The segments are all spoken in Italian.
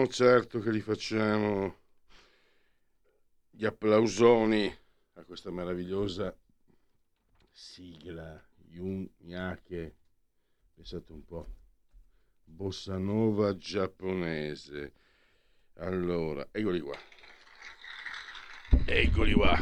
Facciamo, certo che li facciamo gli applausoni a questa meravigliosa sigla Yun-Yake, pensate un po', bossa nova giapponese. Allora, eccoli qua. Eccoli qua.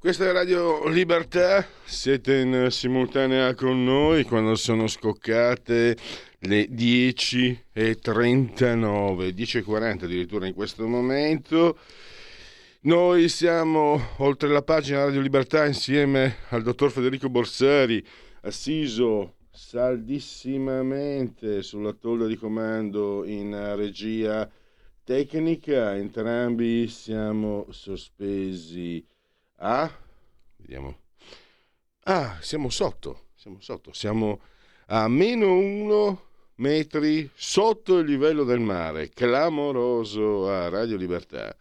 Questa è Radio Libertà, siete in simultanea con noi quando sono scoccate le 10.39, 10.40 addirittura in questo momento. Noi siamo oltre la pagina Radio Libertà insieme al dottor Federico Borsari, assiso saldissimamente sulla tolla di comando in regia tecnica. Entrambi siamo sospesi a... Vediamo. Ah, siamo sotto, siamo sotto, siamo a meno uno metri sotto il livello del mare, clamoroso a Radio Libertà.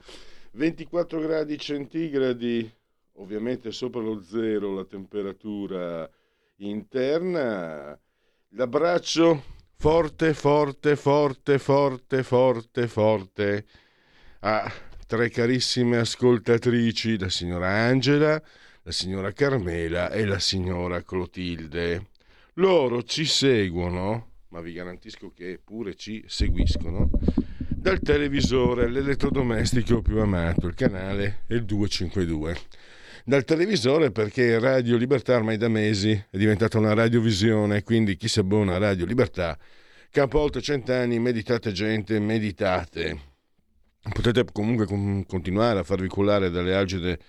24 gradi centigradi, ovviamente sopra lo zero la temperatura interna. L'abbraccio forte, forte, forte, forte, forte, forte a tre carissime ascoltatrici, la signora Angela, la signora Carmela e la signora Clotilde. Loro ci seguono ma vi garantisco che pure ci seguiscono, dal televisore, l'elettrodomestico più amato, il canale è il 252. Dal televisore perché Radio Libertà ormai da mesi è diventata una radiovisione, quindi chi si abbona a Radio Libertà, campo oltre cent'anni, meditate gente, meditate. Potete comunque continuare a farvi cullare dalle algide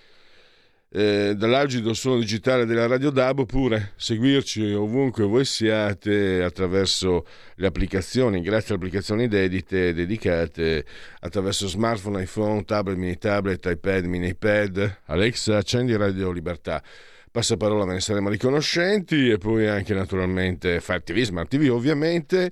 eh, dall'algido suono digitale della Radio DAB oppure seguirci ovunque voi siate attraverso le applicazioni, grazie alle applicazioni dedite, dedicate attraverso smartphone, iPhone, tablet, mini tablet, iPad, mini iPad. Alexa, accendi Radio Libertà. Passaparola, ve ne saremo riconoscenti e poi anche naturalmente Fire TV, Smart TV ovviamente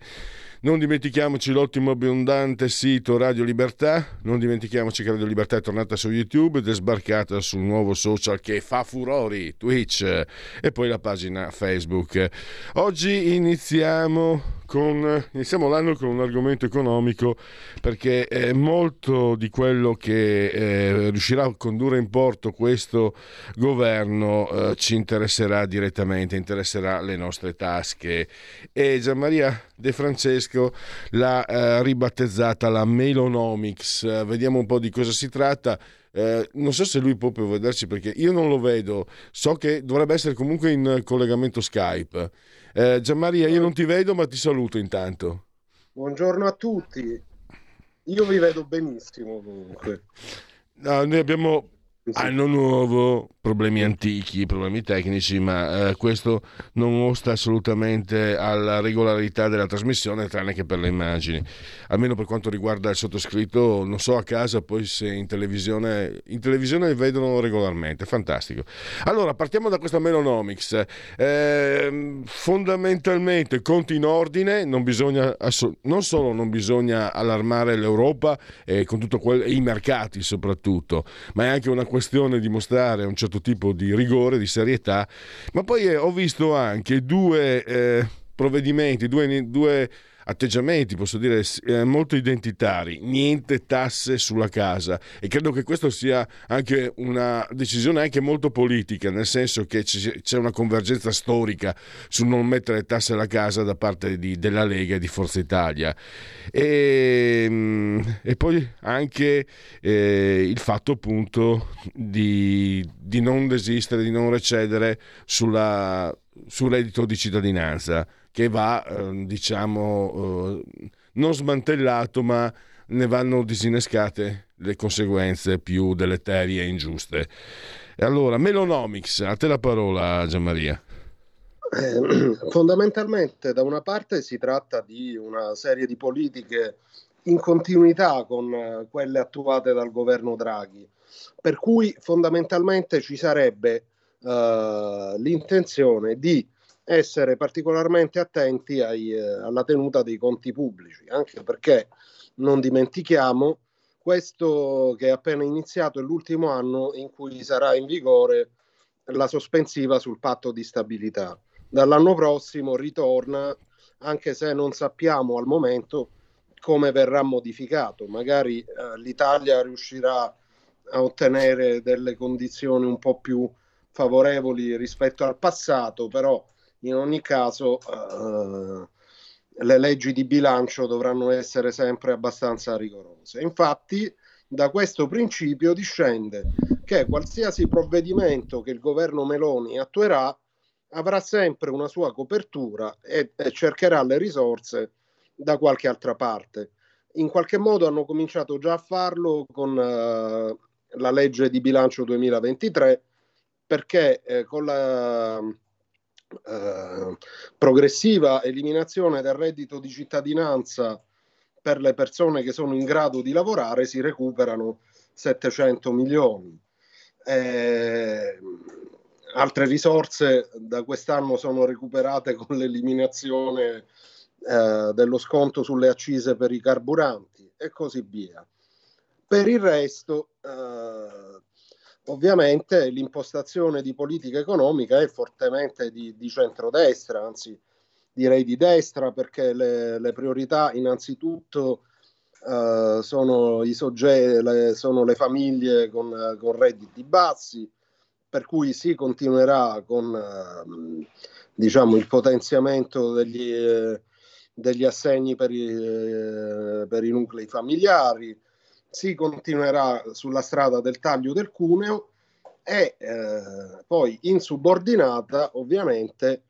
non dimentichiamoci l'ottimo abbondante sito Radio Libertà, non dimentichiamoci che Radio Libertà è tornata su YouTube ed è sbarcata sul nuovo social che fa furori, Twitch e poi la pagina Facebook. Oggi iniziamo con, iniziamo l'anno con un argomento economico perché eh, molto di quello che eh, riuscirà a condurre in porto questo governo eh, ci interesserà direttamente, interesserà le nostre tasche. E Gianmaria De Francesco l'ha eh, ribattezzata la Melonomics. vediamo un po' di cosa si tratta. Eh, non so se lui può vederci perché io non lo vedo, so che dovrebbe essere comunque in collegamento Skype. Eh, Gianmaria, io non ti vedo, ma ti saluto intanto. Buongiorno a tutti. Io vi vedo benissimo comunque. No, noi abbiamo Anno nuovo, problemi antichi, problemi tecnici, ma eh, questo non osta assolutamente alla regolarità della trasmissione, tranne che per le immagini. Almeno per quanto riguarda il sottoscritto, non so a casa poi se in televisione, in televisione vedono regolarmente, fantastico. Allora, partiamo da questa Melonomics. Eh, fondamentalmente, conti in ordine, non, bisogna, non solo non bisogna allarmare l'Europa e con tutto quel, i mercati soprattutto, ma è anche una questione di mostrare un certo tipo di rigore, di serietà, ma poi eh, ho visto anche due eh, provvedimenti, due, due atteggiamenti, posso dire, eh, molto identitari, niente tasse sulla casa e credo che questa sia anche una decisione anche molto politica, nel senso che c'è una convergenza storica sul non mettere tasse alla casa da parte di, della Lega e di Forza Italia. E, mm, e poi anche eh, il fatto appunto di, di non desistere, di non recedere sulla, sul reddito di cittadinanza che va, eh, diciamo, eh, non smantellato, ma ne vanno disinnescate le conseguenze più deleterie e ingiuste. E allora, Melonomics, a te la parola Gianmaria. Eh, fondamentalmente da una parte si tratta di una serie di politiche in continuità con eh, quelle attuate dal governo Draghi, per cui fondamentalmente ci sarebbe uh, l'intenzione di essere particolarmente attenti ai, uh, alla tenuta dei conti pubblici, anche perché non dimentichiamo questo che è appena iniziato è l'ultimo anno in cui sarà in vigore la sospensiva sul patto di stabilità. Dall'anno prossimo ritorna, anche se non sappiamo al momento come verrà modificato. Magari eh, l'Italia riuscirà a ottenere delle condizioni un po' più favorevoli rispetto al passato, però in ogni caso eh, le leggi di bilancio dovranno essere sempre abbastanza rigorose. Infatti, da questo principio discende che qualsiasi provvedimento che il governo Meloni attuerà avrà sempre una sua copertura e, e cercherà le risorse da qualche altra parte. In qualche modo hanno cominciato già a farlo con uh, la legge di bilancio 2023 perché eh, con la uh, progressiva eliminazione del reddito di cittadinanza per le persone che sono in grado di lavorare si recuperano 700 milioni. Eh, altre risorse da quest'anno sono recuperate con l'eliminazione eh, dello sconto sulle accise per i carburanti e così via. Per il resto, eh, ovviamente, l'impostazione di politica economica è fortemente di, di centrodestra, anzi direi di destra, perché le, le priorità innanzitutto Uh, sono, soggetti, le, sono le famiglie con, con, redditi bassi, per cui si continuerà con uh, diciamo, il potenziamento degli, eh, degli assegni per i, eh, per i nuclei familiari, si continuerà sulla strada del taglio del cuneo e eh, poi in subordinata ovviamente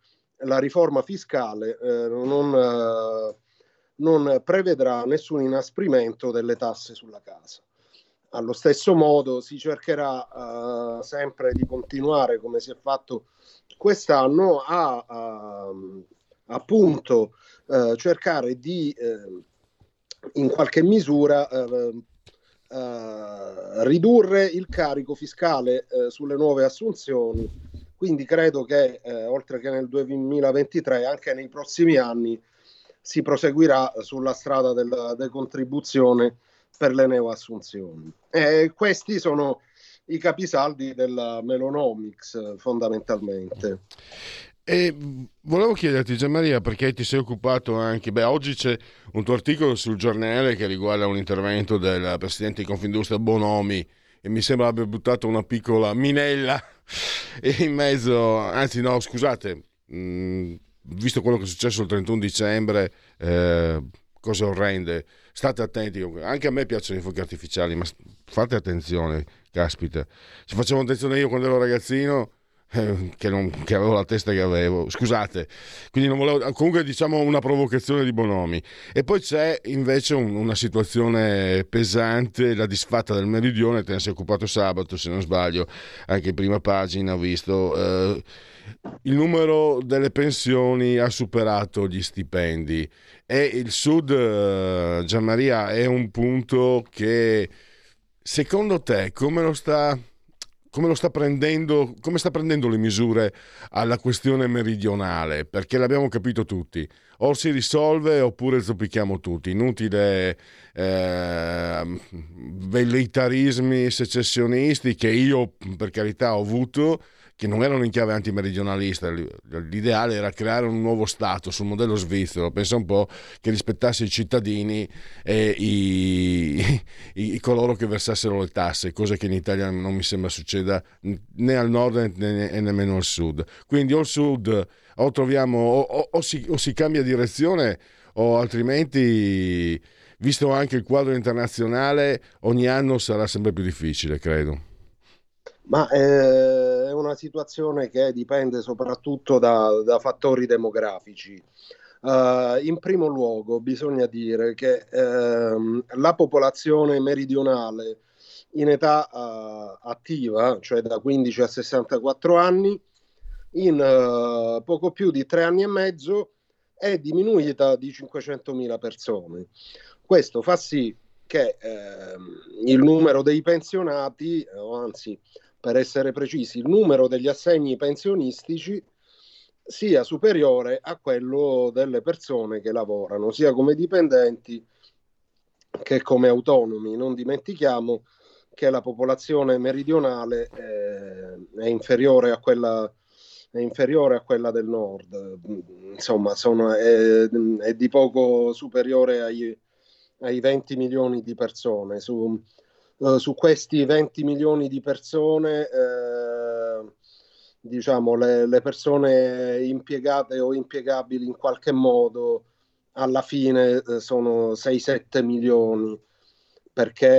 la riforma fiscale eh, non, eh, non, prevedrà nessun inasprimento delle tasse sulla casa. Allo stesso modo si cercherà eh, sempre di continuare come si è fatto quest'anno a, a appunto eh, cercare di eh, in qualche misura eh, eh, ridurre il carico fiscale eh, sulle nuove assunzioni. Quindi credo che oltre che nel 2023, anche nei prossimi anni si proseguirà sulla strada della decontribuzione per le neoassunzioni. E questi sono i capisaldi della Melonomics fondamentalmente. E volevo chiederti, Gianmaria, perché ti sei occupato anche, beh, oggi c'è un tuo articolo sul giornale che riguarda un intervento del presidente di Confindustria Bonomi e mi sembra abbia buttato una piccola minella in mezzo, anzi no, scusate, mh, mm, visto quello che è successo il 31 dicembre, eh, cose orrende, state attenti, anche a me piacciono i fuochi artificiali, ma fate attenzione, caspita, ci facevo attenzione io quando ero ragazzino eh, che, non, che, avevo la testa che avevo, scusate, quindi non volevo, comunque diciamo una provocazione di Bonomi. E poi c'è invece un, una situazione pesante, la disfatta del meridione, te ne sei occupato sabato se non sbaglio, anche in prima pagina ho visto, eh, il numero delle pensioni ha superato gli stipendi e il sud, eh, Gianmaria, è un punto che secondo te come lo sta come sta prendendo, come sta prendendo le misure alla questione meridionale, perché l'abbiamo capito tutti. O si risolve oppure zoppichiamo tutti. Inutile eh, velleitarismi secessionisti che io, per carità, ho avuto che non erano in chiave antimeridionalista, l'ideale era creare un nuovo Stato sul modello svizzero, pensa un po' che rispettasse i cittadini e i, i, i coloro che versassero le tasse, cosa che in Italia non mi sembra succeda né al nord né, né nemmeno al sud. Quindi o al sud o, troviamo, o, o, o, si, o si cambia direzione o altrimenti, visto anche il quadro internazionale, ogni anno sarà sempre più difficile, credo. Ma eh, è una situazione che dipende soprattutto da, da fattori demografici. Uh, in primo luogo bisogna dire che uh, la popolazione meridionale in età uh, attiva, cioè da 15 a 64 anni, in eh, poco più di tre anni e mezzo è diminuita di 500.000 persone. Questo fa sì che ehm, il numero dei pensionati, o anzi per essere precisi, il numero degli assegni pensionistici sia superiore a quello delle persone che lavorano, sia come dipendenti che come autonomi. Non dimentichiamo che la popolazione meridionale eh, è inferiore a quella è inferiore a quella del nord, insomma sono, è, è, di poco superiore ai, ai 20 milioni di persone. Su, uh, su, questi 20 milioni di persone, eh, diciamo, le, le, persone impiegate o impiegabili in qualche modo alla fine eh, sono 6-7 milioni perché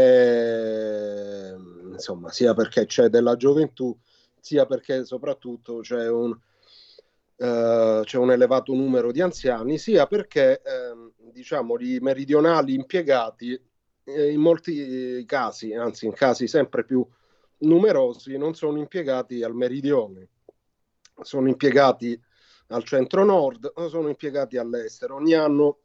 insomma sia perché c'è della gioventù sia perché soprattutto c'è un, uh, c'è un elevato numero di anziani, sia perché eh, diciamo, i meridionali impiegati eh, in molti casi, anzi in casi sempre più numerosi, non sono impiegati al meridione, sono impiegati al centro-nord sono impiegati all'estero. Ogni anno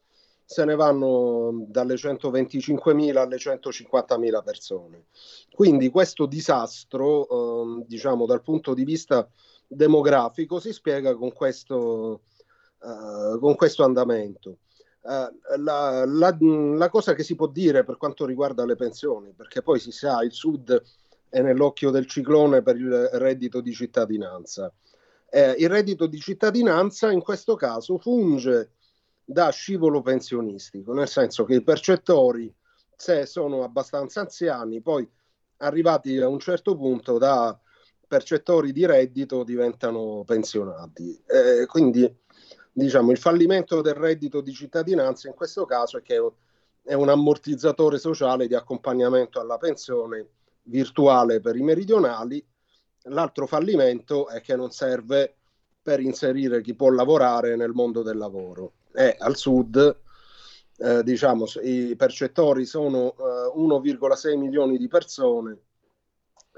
se ne vanno dalle 125.000 alle 150.000 persone. Quindi questo disastro, eh, diciamo dal punto di vista demografico, si spiega con questo, eh, con questo andamento. Uh, la, la, la, cosa che si può dire per quanto riguarda le pensioni, perché poi si sa, il Sud è nell'occhio del ciclone per il reddito di cittadinanza. Eh, il reddito di cittadinanza in questo caso funge da scivolo pensionistico, nel senso che i percettori, se sono abbastanza anziani, poi arrivati a un certo punto da percettori di reddito diventano pensionati. Eh, quindi diciamo il fallimento del reddito di cittadinanza in questo caso è che è un ammortizzatore sociale di accompagnamento alla pensione virtuale per i meridionali. L'altro fallimento è che non serve per inserire chi può lavorare nel mondo del lavoro e al sud eh, diciamo i percettori sono eh, 1,6 milioni di persone,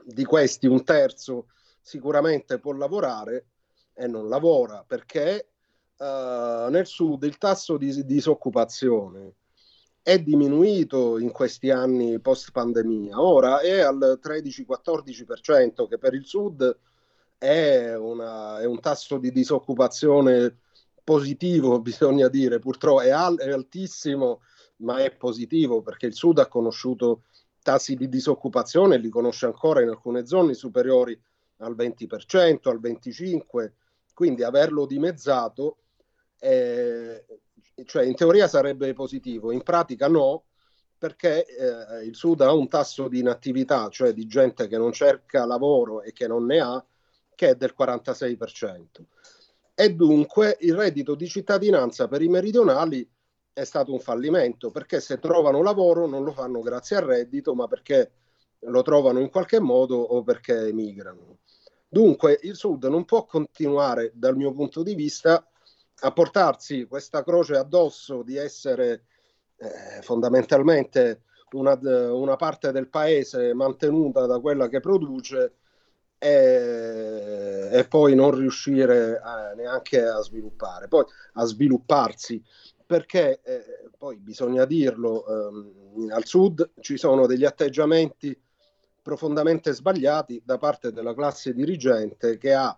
di questi un terzo sicuramente può lavorare e non lavora perché eh, nel sud il tasso di, di disoccupazione è diminuito in questi anni post pandemia, ora è al 13-14% che per il sud è, una, è un tasso di disoccupazione positivo, bisogna dire, purtroppo è, al- è altissimo, ma è positivo perché il Sud ha conosciuto tassi di disoccupazione, li conosce ancora in alcune zone superiori al 20%, al 25%, quindi averlo dimezzato, eh, cioè in teoria sarebbe positivo, in pratica no, perché eh, il Sud ha un tasso di inattività, cioè di gente che non cerca lavoro e che non ne ha, che è del 46% e dunque il reddito di cittadinanza per i meridionali è stato un fallimento perché se trovano lavoro non lo fanno grazie al reddito ma perché lo trovano in qualche modo o perché emigrano. Dunque il Sud non può continuare dal mio punto di vista a portarsi questa croce addosso di essere eh, fondamentalmente una, una parte del paese mantenuta da quella che produce e, e poi non riuscire a, neanche a sviluppare, poi a svilupparsi, perché eh, poi bisogna dirlo, ehm, al sud ci sono degli atteggiamenti profondamente sbagliati da parte della classe dirigente che ha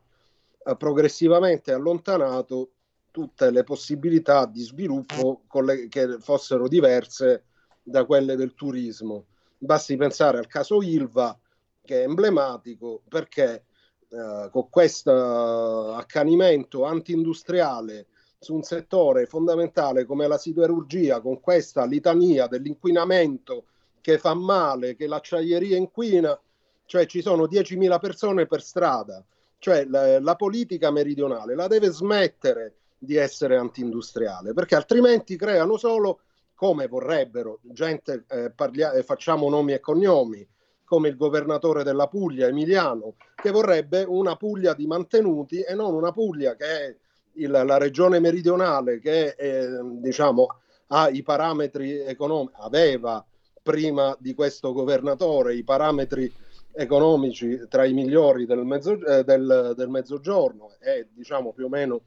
eh, progressivamente allontanato tutte le possibilità di sviluppo le, che fossero diverse da quelle del turismo. Basti pensare al caso Ilva, che è emblematico perché eh, con questo accanimento anti-industriale su un settore fondamentale come la siderurgia, con questa litania dell'inquinamento che fa male, che l'acciaieria inquina, cioè ci sono 10.000 persone per strada, cioè la, la politica meridionale la deve smettere di essere anti-industriale, perché altrimenti creano solo come vorrebbero, gente, eh, parlia- facciamo nomi e cognomi, come il governatore della Puglia, Emiliano, che vorrebbe una Puglia di mantenuti e non una Puglia che è il, la regione meridionale che eh, diciamo, ha i parametri economici, aveva prima di questo governatore i parametri economici tra i migliori del, mezzo, eh, del, del mezzogiorno e diciamo più o meno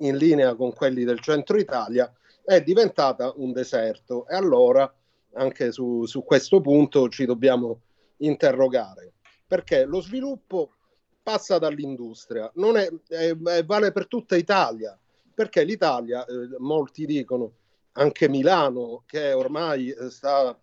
in linea con quelli del centro Italia, è diventata un deserto. E allora anche su, su questo punto ci dobbiamo interrogare. Perché lo sviluppo passa dall'industria, non è, è, è, vale per tutta Italia, perché l'Italia, eh, molti dicono, anche Milano, che ormai eh, sta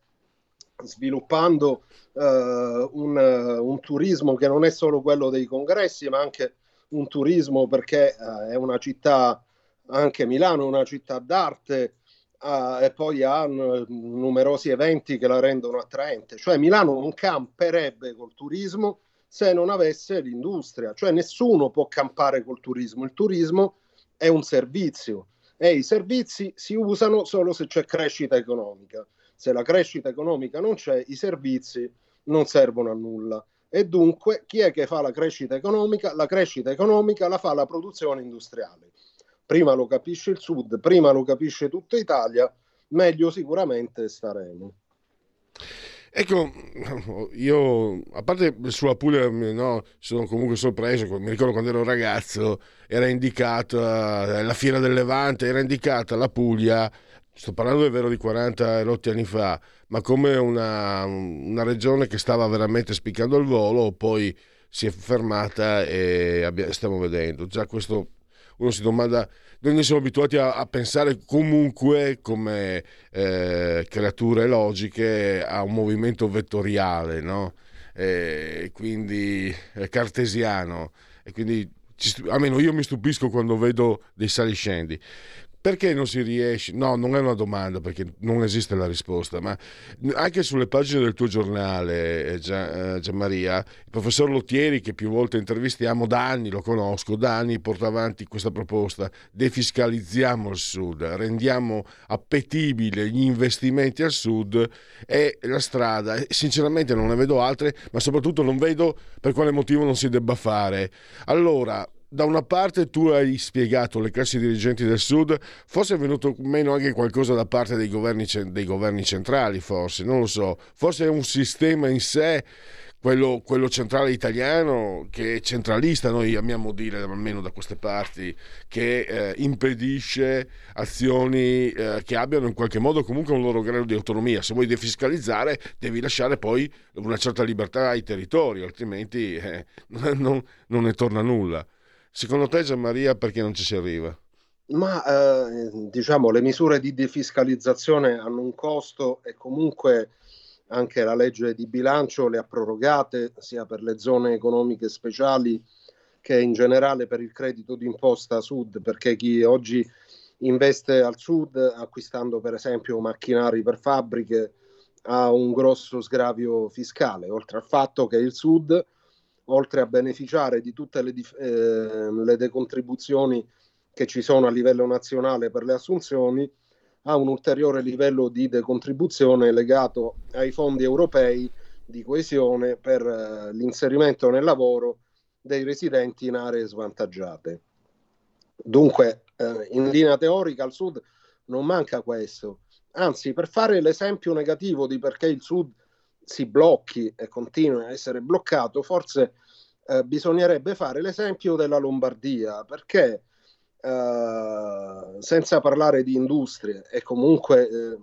sviluppando eh, un, un, turismo che non è solo quello dei congressi, ma anche un turismo perché eh, è una città, anche Milano è una città d'arte uh, e poi ha n- numerosi eventi che la rendono attraente. Cioè Milano non camperebbe col turismo se non avesse l'industria, cioè nessuno può campare col turismo, il turismo è un servizio e i servizi si usano solo se c'è crescita economica. Se la crescita economica non c'è, i servizi non servono a nulla. E dunque chi è che fa la crescita economica? La crescita economica la fa la produzione industriale. Prima lo capisce il Sud, prima lo capisce tutta Italia, meglio sicuramente staremo. Ecco, io a parte sulla Puglia, no, sono comunque sorpreso. Mi ricordo quando ero ragazzo, era indicata la fiera del Levante, era indicata la Puglia sto parlando è vero di 40 rotti anni fa, ma come una, una, regione che stava veramente spiccando il volo, poi si è fermata e abbiamo, stiamo vedendo. Già questo uno si domanda, noi siamo abituati a, a pensare comunque come eh, creature logiche a un movimento vettoriale, no? E quindi cartesiano, e quindi almeno io mi stupisco quando vedo dei saliscendi. Perché non si riesce? No, non è una domanda perché non esiste la risposta, ma anche sulle pagine del tuo giornale, eh, eh, Maria, il professor Lottieri, che più volte intervistiamo da anni, lo conosco, da anni porta avanti questa proposta, defiscalizziamo il Sud, rendiamo appetibile gli investimenti al Sud è la strada. Sinceramente non ne vedo altre, ma soprattutto non vedo per quale motivo non si debba fare. Allora, da una parte tu hai spiegato le classi dirigenti del Sud, forse è venuto meno anche qualcosa da parte dei governi, dei governi centrali, forse, non lo so, forse è un sistema in sé, quello, quello, centrale italiano, che è centralista, noi amiamo dire almeno da queste parti, che eh, impedisce azioni eh, che abbiano in qualche modo comunque un loro grado di autonomia. Se vuoi defiscalizzare devi lasciare poi una certa libertà ai territori, altrimenti eh, non, non ne torna nulla. Secondo te, Gianmaria, perché non ci si arriva? Ma eh, diciamo le misure di defiscalizzazione hanno un costo e comunque anche la legge di bilancio le ha prorogate sia per le zone economiche speciali che in generale per il credito d'imposta sud, perché chi oggi investe al sud acquistando per esempio macchinari per fabbriche ha un grosso sgravio fiscale, oltre al fatto che il sud oltre a beneficiare di tutte le, eh, le decontribuzioni che ci sono a livello nazionale per le assunzioni, ha un ulteriore livello di decontribuzione legato ai fondi europei di coesione per eh, l'inserimento nel lavoro dei residenti in aree svantaggiate. Dunque, eh, in linea teorica al sud non manca questo. Anzi, per fare l'esempio negativo di perché il sud si blocchi e continui a essere bloccato, forse eh, bisognerebbe fare l'esempio della Lombardia, perché eh, senza parlare di industrie e comunque, eh,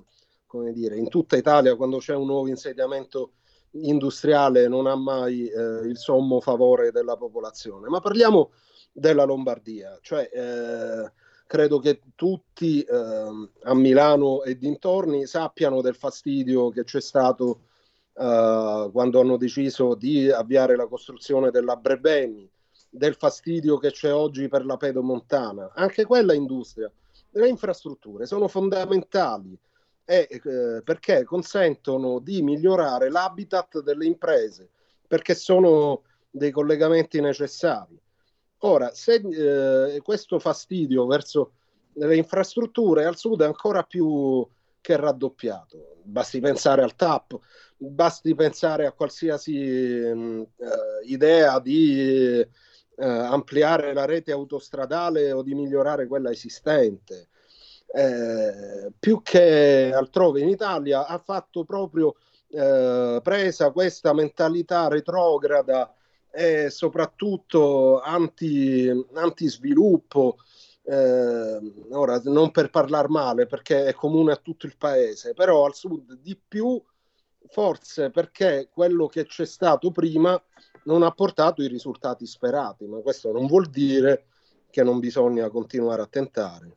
come dire, in tutta Italia quando c'è un nuovo insediamento industriale non ha mai eh, il sommo favore della popolazione, ma parliamo della Lombardia, cioè eh, credo che tutti eh, a Milano e dintorni sappiano del fastidio che c'è stato uh, quando hanno deciso di avviare la costruzione della Brebemi, del fastidio che c'è oggi per la pedomontana, anche quella industria. Le infrastrutture sono fondamentali e, eh, perché consentono di migliorare l'habitat delle imprese, perché sono dei collegamenti necessari. Ora, se eh, questo fastidio verso le infrastrutture al sud è ancora più che raddoppiato, basti pensare al TAP, basti pensare a qualsiasi mh, uh, idea di eh, ampliare la rete autostradale o di migliorare quella esistente. Eh, più che altrove in Italia ha fatto proprio eh, presa questa mentalità retrograda e soprattutto anti, anti-sviluppo. Eh, ora, non per parlare male perché è comune a tutto il paese, però al sud di più, forse perché quello che c'è stato prima non ha portato i risultati sperati, ma questo non vuol dire che non bisogna continuare a tentare.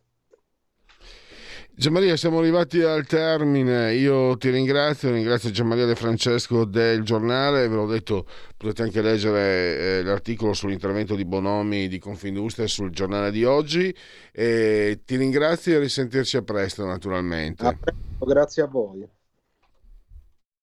Gianmaria, siamo arrivati al termine. Io ti ringrazio, ringrazio Gianmaria De Francesco del giornale. Ve l'ho detto, potete anche leggere eh, l'articolo sull'intervento di Bonomi di Confindustria sul giornale di oggi. E ti ringrazio e risentirci a presto, naturalmente. A presto, grazie a voi.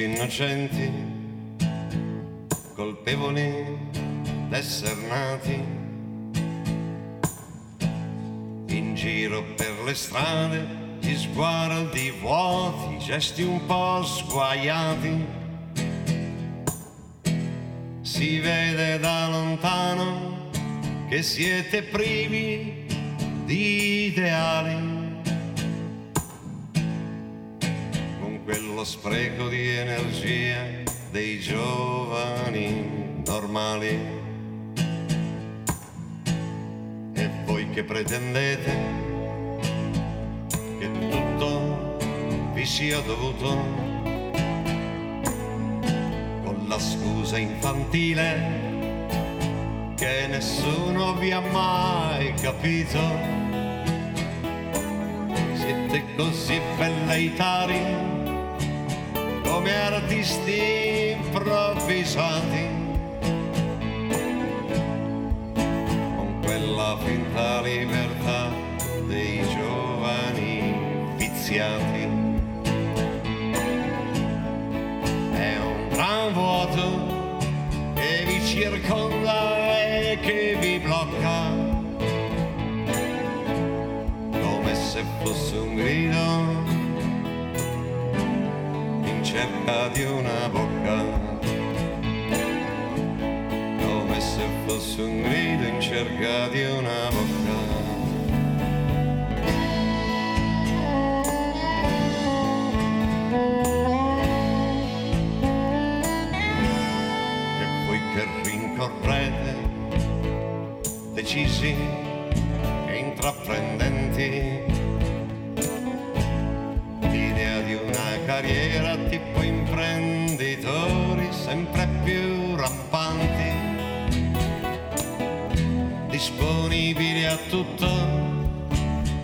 Così innocenti, colpevoli d'essere nati in giro per le strade, gli sguardi vuoti, gesti un po' sguaiati. Si vede da lontano che siete privi di ideali quello spreco di energia dei giovani normali. E voi che pretendete che tutto vi sia dovuto con la scusa infantile che nessuno vi ha mai capito. Siete così velleitari come artisti improvvisati con quella finta libertà dei giovani viziati. È un gran vuoto che vi circonda e che vi blocca come se fosse un grido cerca di una bocca, come se fosse un grido in cerca di una bocca. E voi che rincorrete, decisi e intraprendenti, carriera tipo imprenditori sempre più rampanti, disponibili a tutto,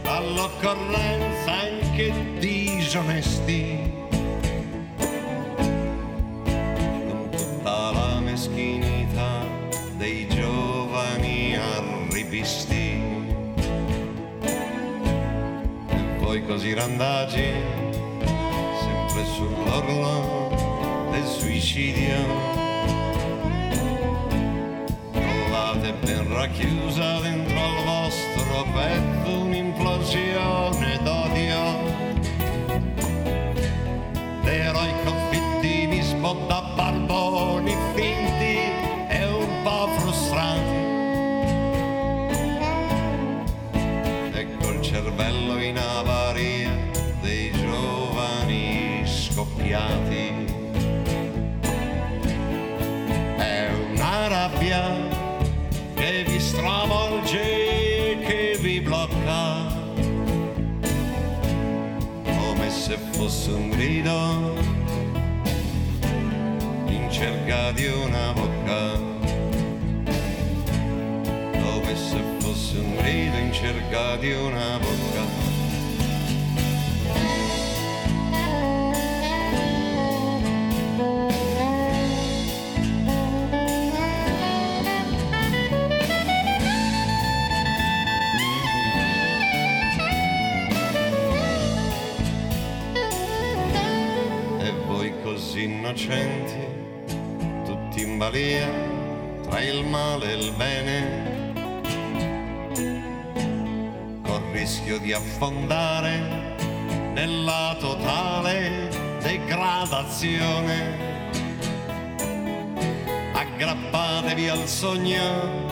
all'occorrenza anche disonesti. Con tutta la meschinità dei giovani arrivisti. E poi così randagi sull'orlo del suicidio. Trovate ben racchiusa dentro al vostro petto un'implosione cerca di una bocca. Come se fosse un grido in cerca di una bocca. innocenti, balia tra il male e il bene, col rischio di affondare nella totale degradazione. Aggrappatevi al sogno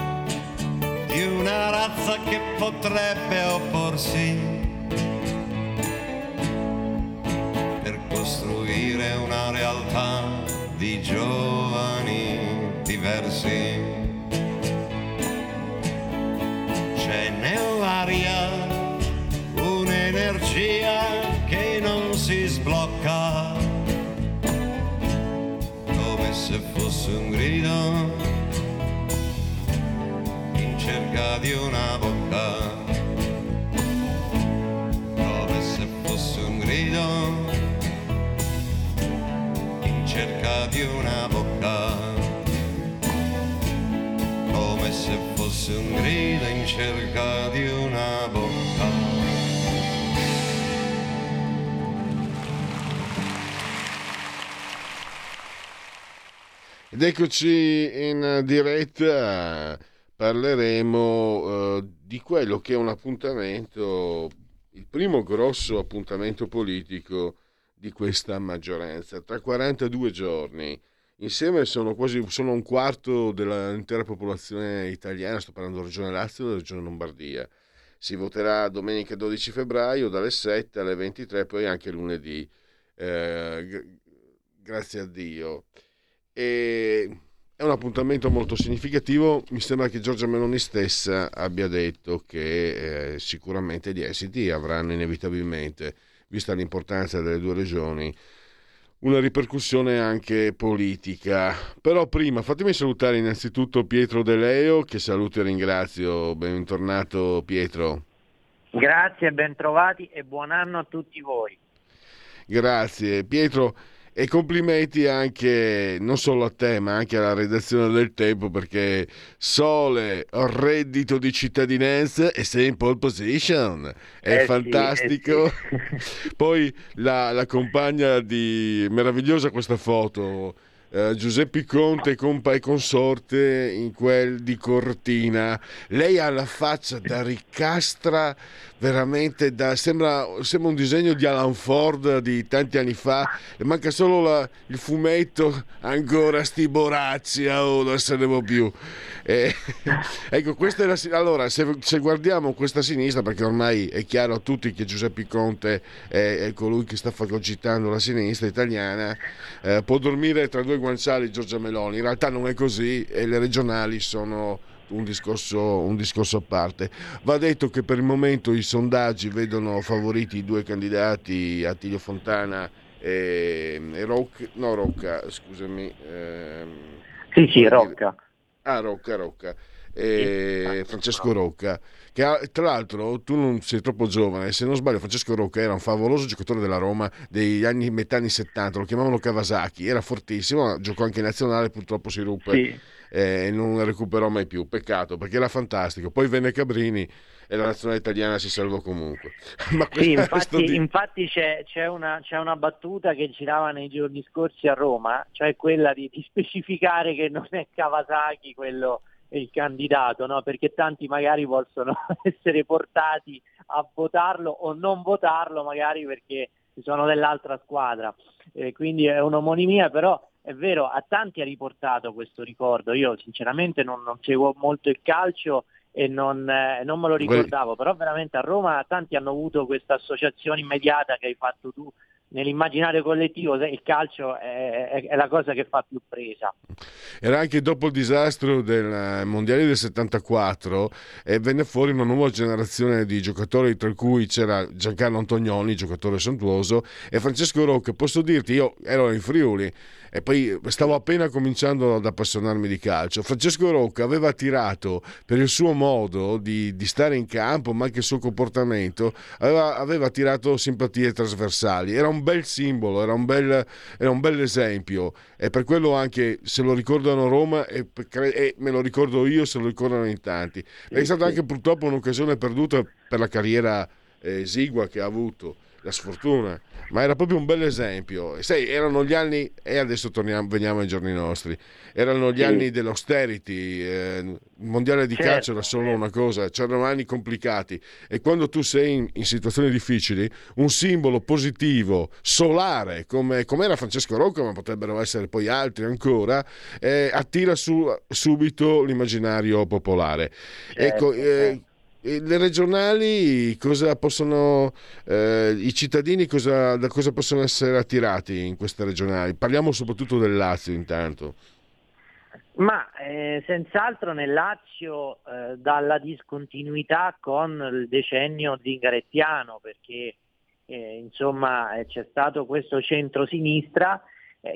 di una razza che potrebbe opporsi per costruire una realtà di giovani diversi. C'è nell'aria un'energia che non si sblocca, come se fosse un grido in cerca di una bocca. Come se fosse un grido in cerca di una bocca, se fosse un grido in cerca di una bocca. Ed eccoci in diretta, parleremo eh, di quello che è un appuntamento, il primo grosso appuntamento politico di questa maggioranza. Tra 42 giorni, insieme sono quasi sono un quarto dell'intera popolazione italiana, sto parlando della regione Lazio e della regione Lombardia. Si voterà domenica 12 febbraio dalle 7 alle 23, poi anche lunedì, eh, grazie a Dio. E è un appuntamento molto significativo. Mi sembra che Giorgia Meloni stessa abbia detto che eh, sicuramente gli esiti avranno inevitabilmente, vista l'importanza delle due regioni, una ripercussione anche politica. Però prima fatemi salutare innanzitutto Pietro De Leo, che saluto e ringrazio. Bentornato Pietro. Grazie, bentrovati e buon anno a tutti voi. Grazie Pietro e complimenti anche non solo a te ma anche alla redazione del Tempo perché Sole, reddito di cittadinanza e sei in pole position, è Eh sì, fantastico. eh sì. Poi la, la compagna di meravigliosa questa foto. Eh, Giuseppe Conte compa e consorte in quel di Cortina. Lei ha la faccia da ricastra veramente da sembra, sembra un disegno di Alan Ford di tanti anni fa. E manca solo la- il fumetto ancora sti borazzi oh, non se ne più. Eh, ecco questa è la allora se, se guardiamo questa sinistra perché ormai è chiaro a tutti che Giuseppe Conte è, è colui che sta fagocitando la sinistra italiana eh, può dormire tra due guanciali Giorgia Meloni in realtà non è così e le regionali sono un discorso, un discorso a parte. Va detto che per il momento i sondaggi vedono favoriti i due candidati, Attilio Fontana e, e Rocca, no Rocca, scusami. ehm, Sì, sì, Rocca. Ah, Rocca, Rocca. E Francesco Rocca, che ha- tra l'altro tu non sei troppo giovane, se non sbaglio Francesco Rocca era un favoloso giocatore della Roma degli anni metà anni 70, lo chiamavano Kawasaki, era fortissimo, giocò anche in nazionale, purtroppo si ruppe Sì. eh, e non recuperò mai più, peccato perché era fantastico. Poi venne Cabrini e la nazionale italiana si salvò comunque. Ma Sì, infatti, di- infatti c'è, c'è una, c'è una battuta che girava nei giorni scorsi a Roma, cioè quella di, di specificare che non è Kawasaki quello il candidato, no? perché tanti magari possono essere portati a votarlo o non votarlo magari perché sono dell'altra squadra. Eh, quindi è un'omonimia, però è vero, a tanti ha riportato questo ricordo. Io sinceramente non, non seguo molto il calcio e non, eh, non me lo ricordavo, però veramente a Roma tanti hanno avuto questa associazione immediata che hai fatto tu nell'immaginario collettivo il calcio è, è, è, la cosa che fa più presa. Era anche dopo il disastro del Mondiale del 74 e venne fuori una nuova generazione di giocatori tra cui c'era Giancarlo Antonioni, giocatore sontuoso, e Francesco Rocca. Posso dirti, io ero in Friuli e poi stavo appena cominciando ad appassionarmi di calcio. Francesco Rocca aveva tirato per il suo modo di, di stare in campo, ma anche il suo comportamento, aveva, aveva tirato simpatie trasversali. Era un bel simbolo, era un bel, era un bel esempio e per quello anche se lo ricordano Roma e, e me lo ricordo io, se lo ricordano in tanti. È stata anche purtroppo un'occasione perduta per la carriera eh, esigua che ha avuto la sfortuna, ma era proprio un bel esempio. Sai, erano gli anni, e adesso torniamo, veniamo ai giorni nostri, erano gli sì. anni dell'austerity, eh, il mondiale di certo. calcio era solo una cosa, c'erano anni complicati e quando tu sei in, in situazioni difficili, un simbolo positivo, solare, come, come, era Francesco Rocco, ma potrebbero essere poi altri ancora, eh, attira su, subito l'immaginario popolare. Certo, ecco, eh, certo le regionali cosa possono eh, i cittadini cosa, da cosa possono essere attirati in queste regionali? Parliamo soprattutto del Lazio intanto. Ma eh, senz'altro nel Lazio eh, dalla discontinuità con il decennio zingarettiano perché eh, insomma eh, c'è stato questo centro-sinistra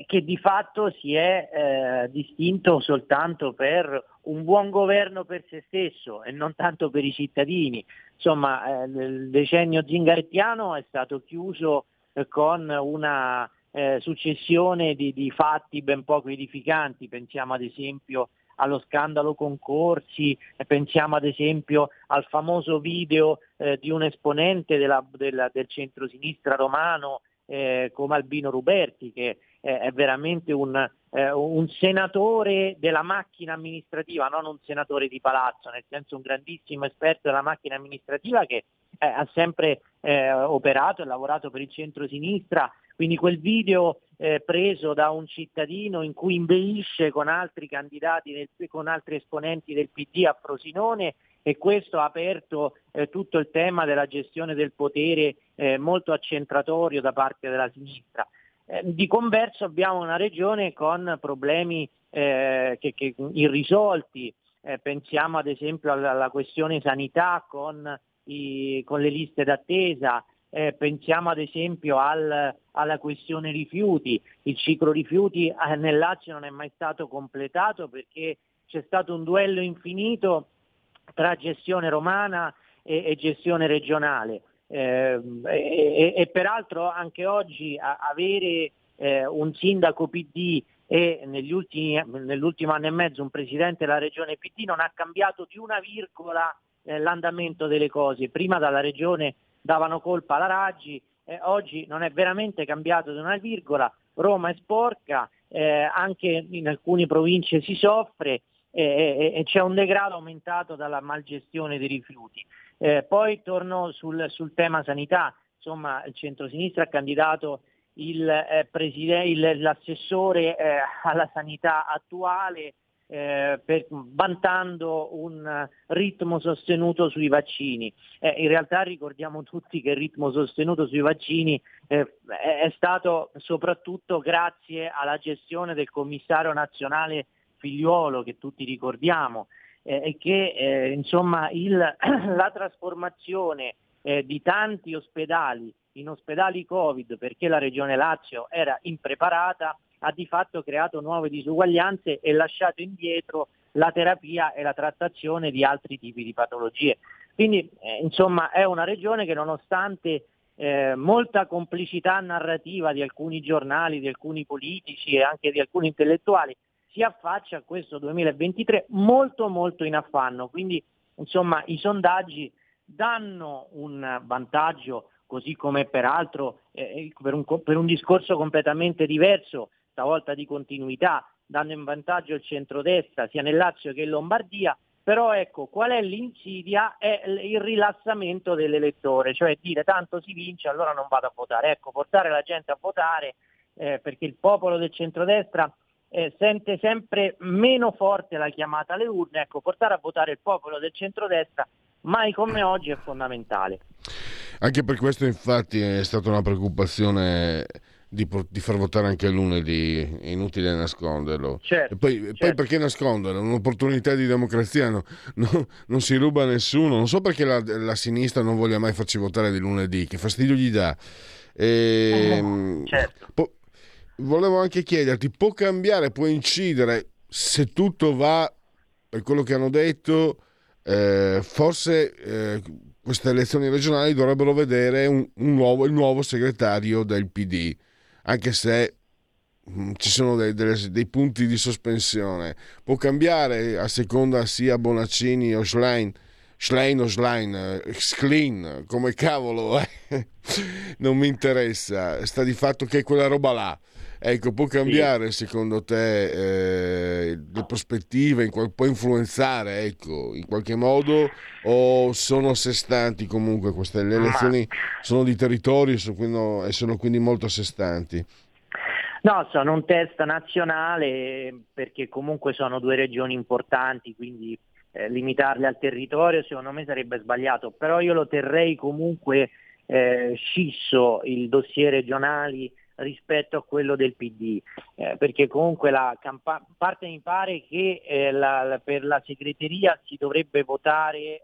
che di fatto si è eh, distinto soltanto per un buon governo per se stesso e non tanto per i cittadini. Insomma, eh, il decennio zingarettiano è stato chiuso eh, con una eh, successione di, di, fatti ben poco edificanti, pensiamo ad esempio allo scandalo concorsi, pensiamo ad esempio al famoso video eh, di un esponente della, della, del centro-sinistra romano eh, come Albino Ruberti che eh, è veramente un, eh, un, senatore della macchina amministrativa, non un senatore di palazzo, nel senso un grandissimo esperto della macchina amministrativa che eh, ha sempre eh, operato e lavorato per il centro-sinistra, quindi quel video eh, preso da un cittadino in cui imbellisce con altri candidati, del, con altri esponenti del PD a Frosinone e questo ha aperto eh, tutto il tema della gestione del potere eh, molto accentratorio da parte della sinistra. Eh, di converso abbiamo una regione con problemi eh, che, che irrisolti, eh, pensiamo ad esempio alla, alla questione sanità con, i, con, le liste d'attesa, eh, pensiamo ad esempio al, alla questione rifiuti, il ciclo rifiuti eh, nel Lazio non è mai stato completato perché c'è stato un duello infinito tra gestione romana e, e gestione regionale. Eh, e, e, peraltro anche oggi a, avere eh, un sindaco PD e ultimi, nell'ultimo anno e mezzo un presidente della regione PD non ha cambiato di una virgola eh, l'andamento delle cose. Prima dalla regione davano colpa alla Raggi, oggi non è veramente cambiato di una virgola, Roma è sporca, eh, anche in alcune province si soffre e, e, c'è un degrado aumentato dalla malgestione dei rifiuti. Eh, poi torno sul, sul, tema sanità, insomma il centro-sinistra ha candidato il, eh, preside- il, l'assessore eh, alla sanità attuale eh, per, vantando un ritmo sostenuto sui vaccini. Eh, in realtà ricordiamo tutti che il ritmo sostenuto sui vaccini eh, è stato soprattutto grazie alla gestione del commissario nazionale figliuolo che tutti ricordiamo eh, e che eh, insomma il, la trasformazione eh, di tanti ospedali in ospedali Covid perché la Regione Lazio era impreparata ha di fatto creato nuove disuguaglianze e lasciato indietro la terapia e la trattazione di altri tipi di patologie. Quindi eh, insomma è una regione che nonostante eh, molta complicità narrativa di alcuni giornali, di alcuni politici e anche di alcuni intellettuali si affaccia a questo 2023 molto molto in affanno, quindi insomma i sondaggi danno un vantaggio, così come peraltro eh, eh, per, un, per un discorso completamente diverso, stavolta di continuità, danno in vantaggio il centrodestra sia nel Lazio che in Lombardia, però ecco, qual è l'insidia? È il rilassamento dell'elettore, cioè dire tanto si vince allora non vado a votare. Ecco, portare la gente a votare eh, perché il popolo del centrodestra eh, sente sempre meno forte la chiamata alle urne, ecco, portare a votare il popolo del centrodestra mai come oggi è fondamentale. Anche per questo infatti è stata una preoccupazione di, di, far votare anche lunedì, è inutile nasconderlo. Certo, poi, certo. poi, perché nasconderlo? Un'opportunità di democrazia no, no, non si ruba a nessuno, non so perché la, la, sinistra non voglia mai farci votare di lunedì, che fastidio gli dà. E, eh, certo. po- volevo anche chiederti, può cambiare, può incidere se tutto va per quello che hanno detto, eh, forse eh, queste elezioni regionali dovrebbero vedere un, un nuovo, il nuovo segretario del PD, anche se mh, ci sono dei, dei, dei, punti di sospensione. Può cambiare a seconda sia Bonaccini o Schlein. Schlein o Schlein, Schlein, come cavolo, eh? non mi interessa, sta di fatto che quella roba là. Ecco, può cambiare sì. secondo te eh, le prospettive, in qual- può influenzare ecco, in qualche modo o sono a sé stanti comunque queste le elezioni sono di territorio e sono quindi molto a sé stanti? No, sono un test nazionale perché comunque sono due regioni importanti, quindi eh, limitarle al territorio secondo me sarebbe sbagliato, però io lo terrei comunque eh, scisso il dossier regionali rispetto a quello del PD, eh, perché comunque la campa- parte mi pare che eh, la, la, per la segreteria si dovrebbe votare eh,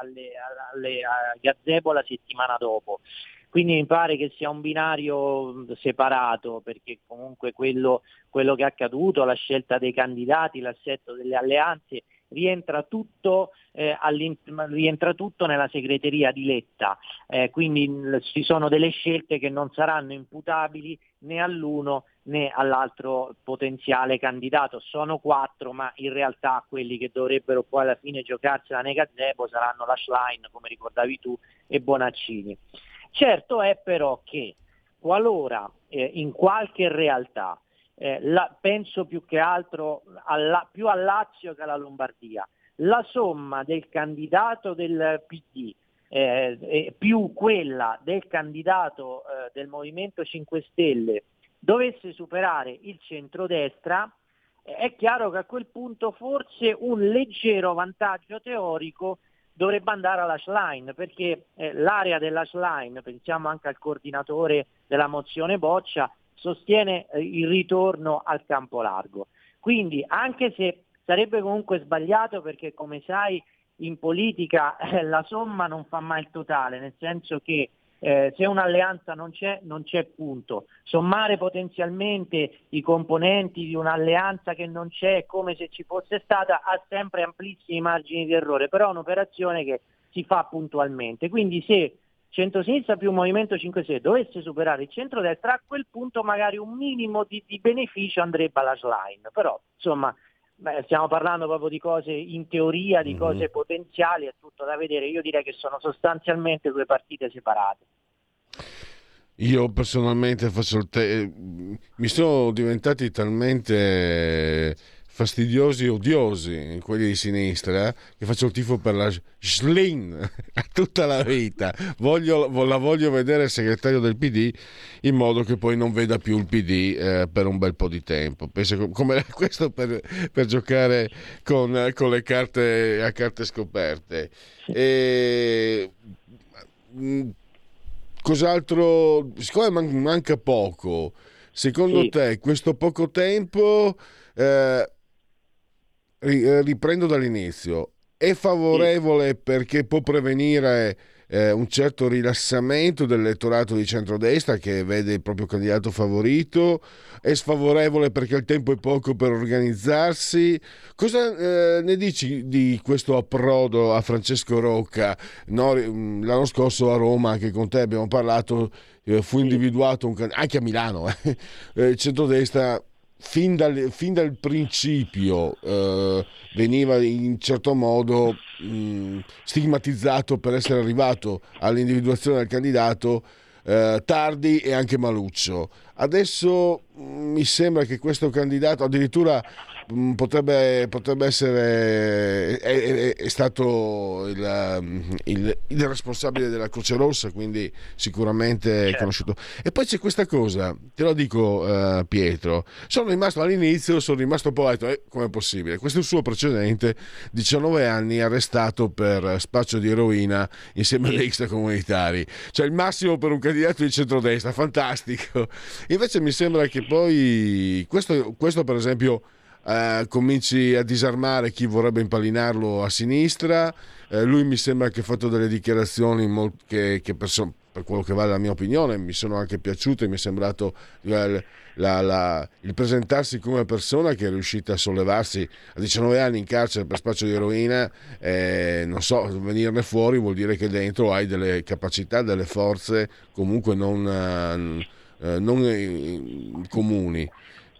alle, alle, a Gazebo la settimana dopo. Quindi mi pare che sia un binario separato perché comunque quello, quello che è accaduto, la scelta dei candidati, l'assetto delle alleanze rientra tutto, eh, rientra tutto nella segreteria di Letta, eh, quindi ci sono delle scelte che non saranno imputabili né all'uno né all'altro potenziale candidato. Sono quattro, ma in realtà quelli che dovrebbero poi alla fine giocarsela nei gazebo saranno la Schlein, come ricordavi tu, e Bonaccini. Certo è però che qualora eh, in qualche realtà eh, la, penso più che altro alla, più al Lazio che alla Lombardia. La somma del candidato del PD eh, più quella del candidato eh, del Movimento 5 Stelle dovesse superare il centrodestra, eh, è chiaro che a quel punto forse un leggero vantaggio teorico dovrebbe andare alla Schlein, perché eh, l'area della Schlein, pensiamo anche al coordinatore della mozione Boccia, sostiene eh, il ritorno al campo largo. Quindi anche se sarebbe comunque sbagliato perché come sai in politica eh, la somma non fa mai il totale, nel senso che eh, se un'alleanza non c'è, non c'è punto. Sommare potenzialmente i componenti di un'alleanza che non c'è come se ci fosse stata ha sempre amplissimi margini di errore, però è un'operazione che si fa puntualmente. Quindi se centrosinistra più Movimento 5 Stelle dovesse superare il centrodestra, a quel punto magari un minimo di, di beneficio andrebbe alla Schlein. Però insomma beh, stiamo parlando proprio di cose in teoria, di mm-hmm. cose potenziali, è tutto da vedere. Io direi che sono sostanzialmente due partite separate. Io personalmente faccio il te- mi sono diventati talmente fastidiosi e odiosi, quelli di sinistra, che faccio il tifo per la Schlin tutta la vita. Voglio, la voglio vedere segretario del PD in modo che poi non veda più il PD eh, per un bel po' di tempo. Penso come questo per, per giocare con, con, le carte a carte scoperte. E, mm, cos'altro? Siccome manca poco, secondo sì. te questo poco tempo... Eh, eh, riprendo dall'inizio. È favorevole sì. perché può prevenire eh, un certo rilassamento dell'elettorato di centrodestra che vede il proprio candidato favorito, è sfavorevole perché il tempo è poco per organizzarsi. Cosa eh, ne dici di questo approdo a Francesco Rocca? No, mm, l'anno scorso a Roma, anche con te abbiamo parlato, eh, fu individuato un candidato, anche a Milano, eh, eh centrodestra fin dal, fin dal principio eh, veniva in certo modo mh, stigmatizzato per essere arrivato all'individuazione del candidato eh, tardi e anche maluccio. Adesso mh, mi sembra che questo candidato, addirittura mm, potrebbe, potrebbe essere è, è, è stato il, mm, il, il, responsabile della Croce Rossa quindi sicuramente certo. è conosciuto. E poi c'è questa cosa te lo dico uh, Pietro sono rimasto all'inizio sono rimasto un po' detto eh, come è possibile? Questo è il suo precedente 19 anni arrestato per spaccio di eroina insieme agli extracomunitari cioè il massimo per un candidato di centrodestra fantastico. Invece mi sembra che poi questo, questo per esempio eh, cominci a disarmare chi vorrebbe impallinarlo a sinistra. Eh, lui mi sembra che ha fatto delle dichiarazioni che, che per, per, quello che vale la mia opinione mi sono anche piaciute, mi è sembrato eh, la, la, il presentarsi come persona che è riuscita a sollevarsi a 19 anni in carcere per spaccio di eroina, eh, non so, venirne fuori vuol dire che dentro hai delle capacità, delle forze comunque non, eh, non comuni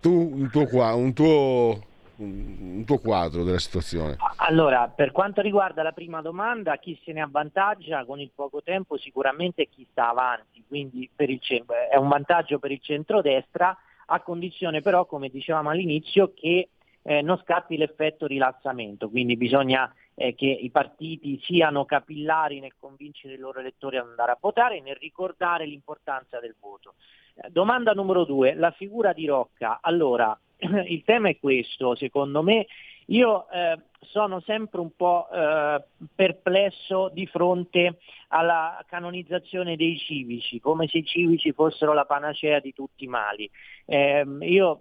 tu un tuo, un tuo un tuo quadro della situazione? Allora, per quanto riguarda la prima domanda, chi se ne avvantaggia con il poco tempo sicuramente chi sta avanti, quindi il, è un vantaggio per il centrodestra, a condizione però, come dicevamo all'inizio, che eh, non scatti l'effetto rilassamento, quindi bisogna eh, che i partiti siano capillari nel convincere i loro elettori ad andare a votare e nel ricordare l'importanza del voto. Domanda numero due, la figura di Rocca. Allora, il tema è questo, secondo me. Io eh, sono sempre un po' eh, perplesso di fronte alla canonizzazione dei civici, come se i civici fossero la panacea di tutti i mali. Eh, io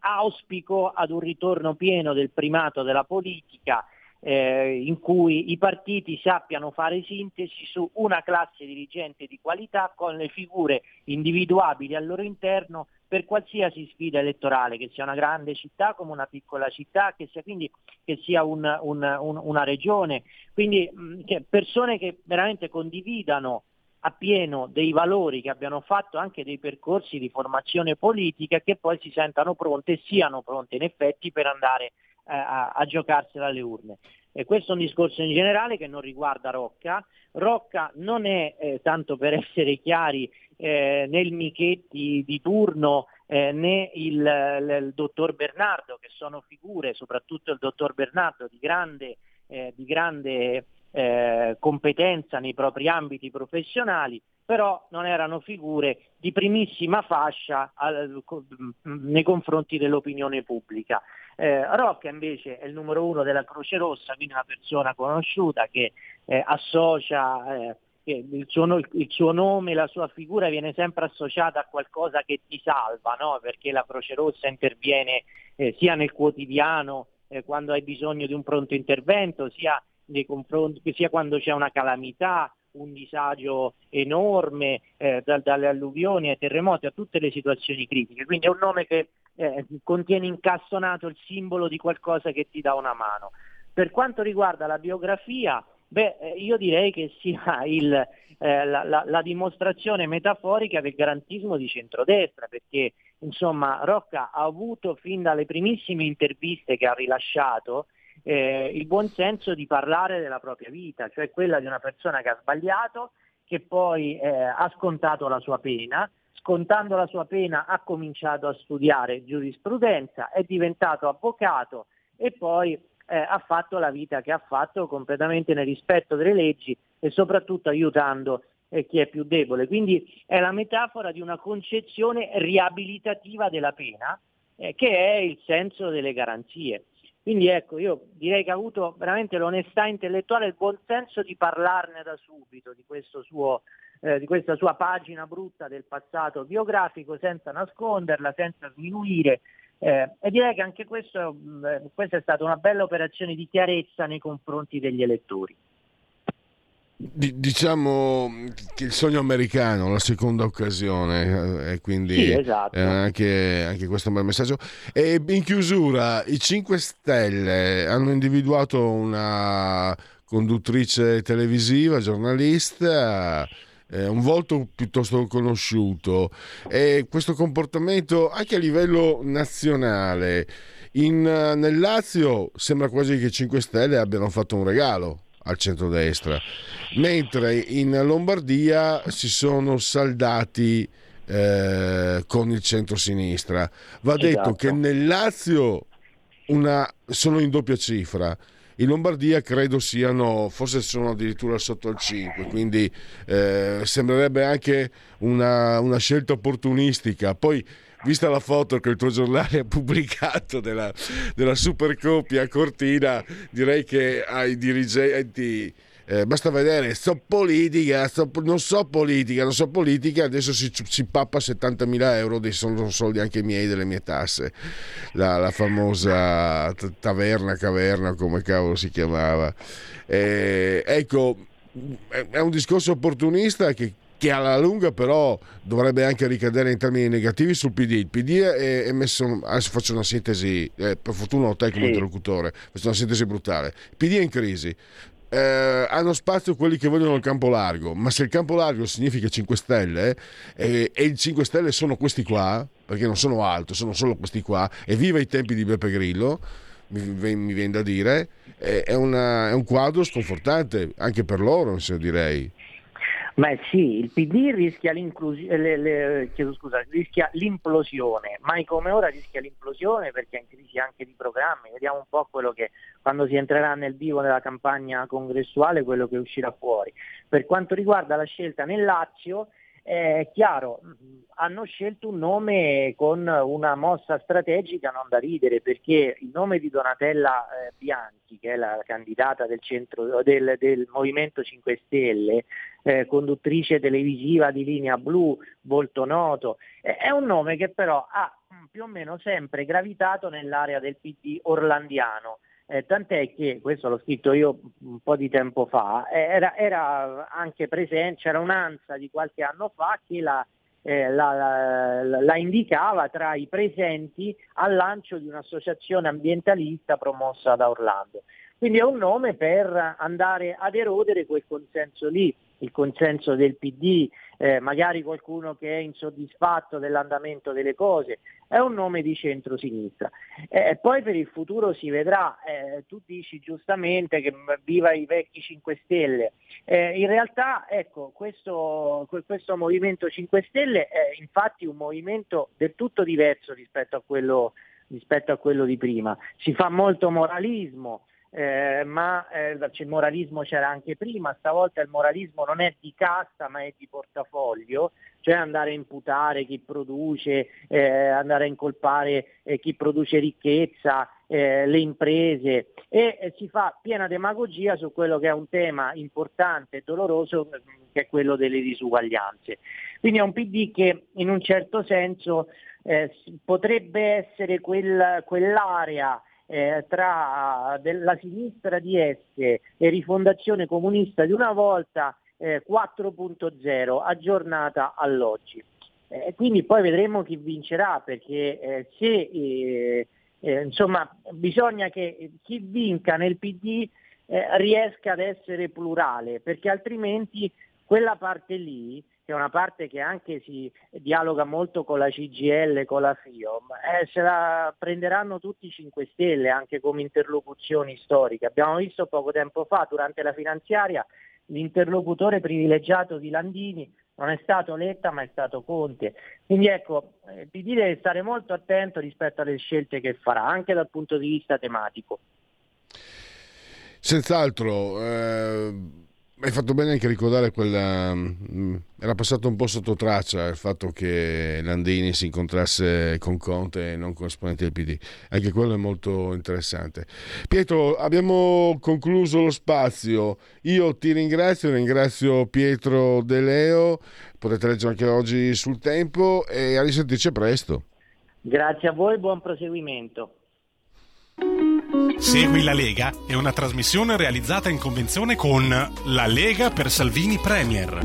auspico ad un ritorno pieno del primato della politica, eh, in cui i partiti sappiano fare sintesi su una classe dirigente di qualità con le figure individuabili al loro interno per qualsiasi sfida elettorale, che sia una grande città come una piccola città, che sia quindi che sia un, un, un, una regione, quindi mh, che persone che veramente condividano appieno dei valori, che abbiano fatto anche dei percorsi di formazione politica, che poi si sentano pronte e siano pronte in effetti per andare eh, a, a giocarsela alle urne. E questo è un discorso in generale che non riguarda Rocca. Rocca non è, eh, tanto per essere chiari, eh, né il Michetti di turno eh, né il, il, il, dottor Bernardo, che sono figure, soprattutto il dottor Bernardo, di grande, eh, di grande eh, competenza nei propri ambiti professionali, però non erano figure di primissima fascia al, nei confronti dell'opinione pubblica. Eh, Rocca invece è il numero uno della Croce Rossa, quindi una persona conosciuta che eh, associa eh, il suo, il suo, nome, la sua figura viene sempre associata a qualcosa che ti salva, no? perché la Croce Rossa interviene eh, sia nel quotidiano eh, quando hai bisogno di un pronto intervento, sia, sia quando c'è una calamità, un disagio enorme, eh, da, dalle alluvioni ai terremoti a tutte le situazioni critiche. Quindi è un nome che eh, contiene incassonato il simbolo di qualcosa che ti dà una mano. Per quanto riguarda la biografia, beh, eh, io direi che sia il, eh, la, la, la, dimostrazione metaforica del garantismo di centrodestra, perché insomma Rocca ha avuto fin dalle primissime interviste che ha rilasciato eh, il buon senso di parlare della propria vita, cioè quella di una persona che ha sbagliato, che poi eh, ha scontato la sua pena, scontando la sua pena ha cominciato a studiare giurisprudenza, è diventato avvocato e poi eh, ha fatto la vita che ha fatto completamente nel rispetto delle leggi e soprattutto aiutando eh, chi è più debole. Quindi è la metafora di una concezione riabilitativa della pena eh, che è il senso delle garanzie. Quindi ecco, io direi che ha avuto veramente l'onestà intellettuale e il buon senso di parlarne da subito di, suo, eh, di questa sua pagina brutta del passato biografico senza nasconderla, senza sminuire. Eh, e direi che anche questo, eh, questa è stata una bella operazione di chiarezza nei confronti degli elettori diciamo che il sogno americano, la seconda occasione, eh, e quindi sì, esatto. anche, anche, questo è un bel messaggio. E in chiusura, i 5 Stelle hanno individuato una conduttrice televisiva, giornalista. Eh, un volto piuttosto conosciuto e questo comportamento anche a livello nazionale in, nel Lazio sembra quasi che i 5 Stelle abbiano fatto un regalo al centrodestra, mentre in Lombardia si sono saldati eh, con il centro-sinistra. Va esatto. detto che nel Lazio una, sono in doppia cifra. In Lombardia credo siano, forse sono addirittura sotto il 5, quindi eh, sembrerebbe anche una, una scelta opportunistica. Poi vista la foto che il tuo giornale ha pubblicato della, della Supercoppia Cortina, direi che ai dirigenti eh, basta vedere, so politica, so, non so politica, non so politica, adesso si, si pappa 70.000 euro, dei sono soldi anche miei delle mie tasse, la, la famosa taverna, caverna, come cavolo si chiamava. Eh, ecco, è un discorso opportunista che, che alla lunga però dovrebbe anche ricadere in termini negativi sul PD. Il PD è, è messo, adesso faccio una sintesi, eh, per fortuna ho te come sì. interlocutore, faccio una sintesi brutale. Il PD è in crisi, eh, hanno spazio quelli che vogliono il campo largo, ma se il campo largo significa 5 Stelle eh, e i 5 Stelle sono questi qua, perché non sono altro, sono solo questi qua, e viva i tempi di Beppe Grillo, mi, mi viene da dire, eh, è, una, è, un quadro sconfortante anche per loro, direi. Ma sì, il PD rischia, le, le, scusa, rischia, l'implosione, mai come ora rischia l'implosione perché è in crisi anche di programmi. Vediamo un po' quello che quando si entrerà nel vivo della campagna congressuale, quello che uscirà fuori. Per quanto riguarda la scelta nel Lazio, è chiaro, hanno scelto un nome con una mossa strategica non da ridere perché il nome di Donatella eh, Bianchi, che è la candidata del, centro, del, del Movimento 5 Stelle, eh, conduttrice televisiva di linea blu, molto noto, eh, è un nome che però ha più o meno sempre gravitato nell'area del PD orlandiano. Eh, tant'è che, questo l'ho scritto io un po' di tempo fa, eh, era, era, anche presente, c'era un'ansa di qualche anno fa che la, eh, la, la, la, indicava tra i presenti al lancio di un'associazione ambientalista promossa da Orlando. Quindi è un nome per andare ad erodere quel consenso lì il consenso del PD, eh, magari qualcuno che è insoddisfatto dell'andamento delle cose, è un nome di centrosinistra. Eh, poi per il futuro si vedrà, eh, tu dici giustamente che viva i vecchi 5 Stelle, eh, in realtà ecco, questo, questo Movimento 5 Stelle è infatti un movimento del tutto diverso rispetto a quello, rispetto a quello di prima, si fa molto moralismo, eh, ma eh, il moralismo c'era anche prima, stavolta il moralismo non è di cassa ma è di portafoglio, cioè andare a imputare chi produce, eh, andare a incolpare eh, chi produce ricchezza, eh, le imprese e eh, si fa piena demagogia su quello che è un tema importante e doloroso che è quello delle disuguaglianze. Quindi è un PD che in un certo senso potrebbe essere quel, quell'area eh, tra la sinistra di esse e rifondazione comunista di una volta eh, 4.0 aggiornata all'oggi. Eh, quindi poi vedremo chi vincerà perché eh, se eh, eh, insomma bisogna che chi vinca nel PD riesca ad essere plurale perché altrimenti quella parte lì che è una parte che anche si dialoga molto con la CGL, con la FIOM, eh, se la prenderanno tutti i 5 Stelle anche come interlocuzioni storiche. Abbiamo visto poco tempo fa, durante la finanziaria, l'interlocutore privilegiato di Landini non è stato Letta ma è stato Conte. Quindi ecco, eh, PD deve stare molto attento rispetto alle scelte che farà, anche dal punto di vista tematico. Senz'altro. Eh hai fatto bene anche ricordare quella. Mm, era passato un po' sotto traccia il fatto che Landini si incontrasse con Conte e non con esponenti del PD. Anche quello è molto interessante. Pietro, abbiamo concluso lo spazio. Io ti ringrazio, ringrazio Pietro De Leo. Potete leggere anche oggi sul tempo e a risentirci presto. Grazie a voi, buon proseguimento. Segui la Lega è una trasmissione realizzata in convenzione con La Lega per Salvini Premier.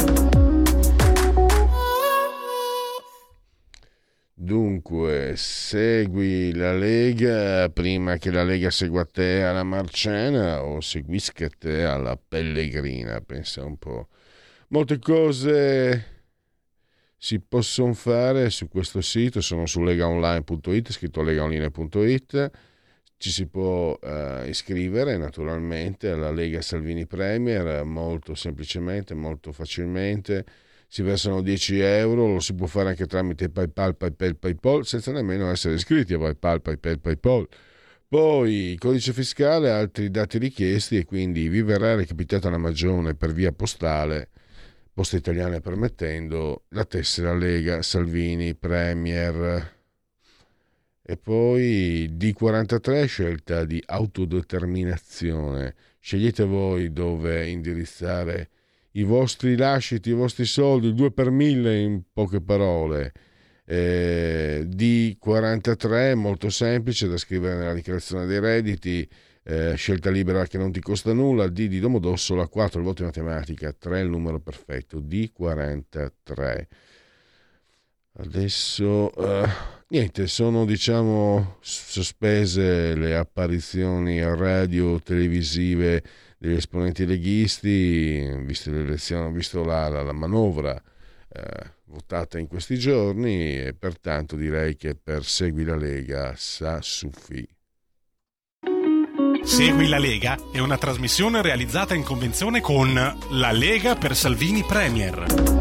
Dunque, segui la Lega prima che la Lega segua te alla Marcena o seguisca te alla Pellegrina, pensa un po'. Molte cose si possono fare su questo sito, sono su legaonline.it, scritto legaonline.it ci si può uh, iscrivere naturalmente alla Lega Salvini Premier molto semplicemente, molto facilmente. Si versano 10 euro, lo si può fare anche tramite PayPal, PayPal, PayPal, senza nemmeno essere iscritti a PayPal, PayPal, PayPal. Poi codice fiscale, altri dati richiesti e quindi vi verrà recapitata la magione per via postale, posta italiana permettendo, la tessera Lega, Salvini, Premier. E poi D43 scelta di autodeterminazione. Scegliete voi dove indirizzare i vostri lasciti, i vostri soldi, due per mille in poche parole. Eh, D43 molto semplice da scrivere nella dichiarazione dei redditi, eh, scelta libera che non ti costa nulla, D di Domodossola, 4 il voto in matematica, 3 il numero perfetto, D43. Adesso eh, niente, sono diciamo sospese le apparizioni radio televisive degli esponenti leghisti, visto le elezioni, visto la, la, la manovra eh, votata in questi giorni e pertanto direi che per Segui la Lega sa suffi. Segui la Lega è una trasmissione realizzata in convenzione con La Lega per Salvini Premier.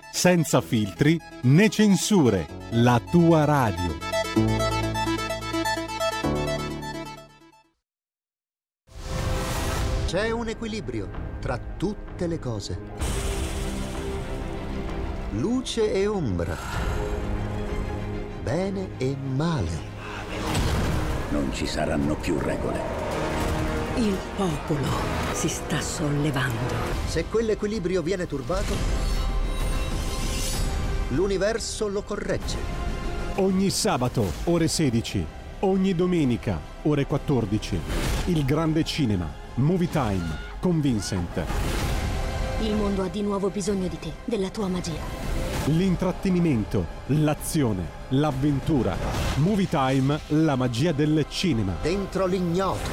senza filtri né censure, la tua radio. C'è un equilibrio tra tutte le cose. Luce e ombra. Bene e male. Non ci saranno più regole. Il popolo si sta sollevando. Se quell'equilibrio viene turbato, l'universo lo corregge. Ogni sabato, ore 16. Ogni domenica, ore 14. Il grande cinema. Movie Time con Vincent. Il mondo ha di nuovo bisogno di te, della tua magia. L'intrattenimento, l'azione, l'avventura. Movie Time, la magia del cinema. Dentro l'ignoto.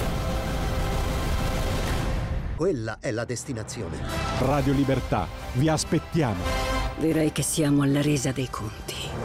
Quella è la destinazione. Radio Libertà, vi aspettiamo. Direi che siamo alla resa dei conti.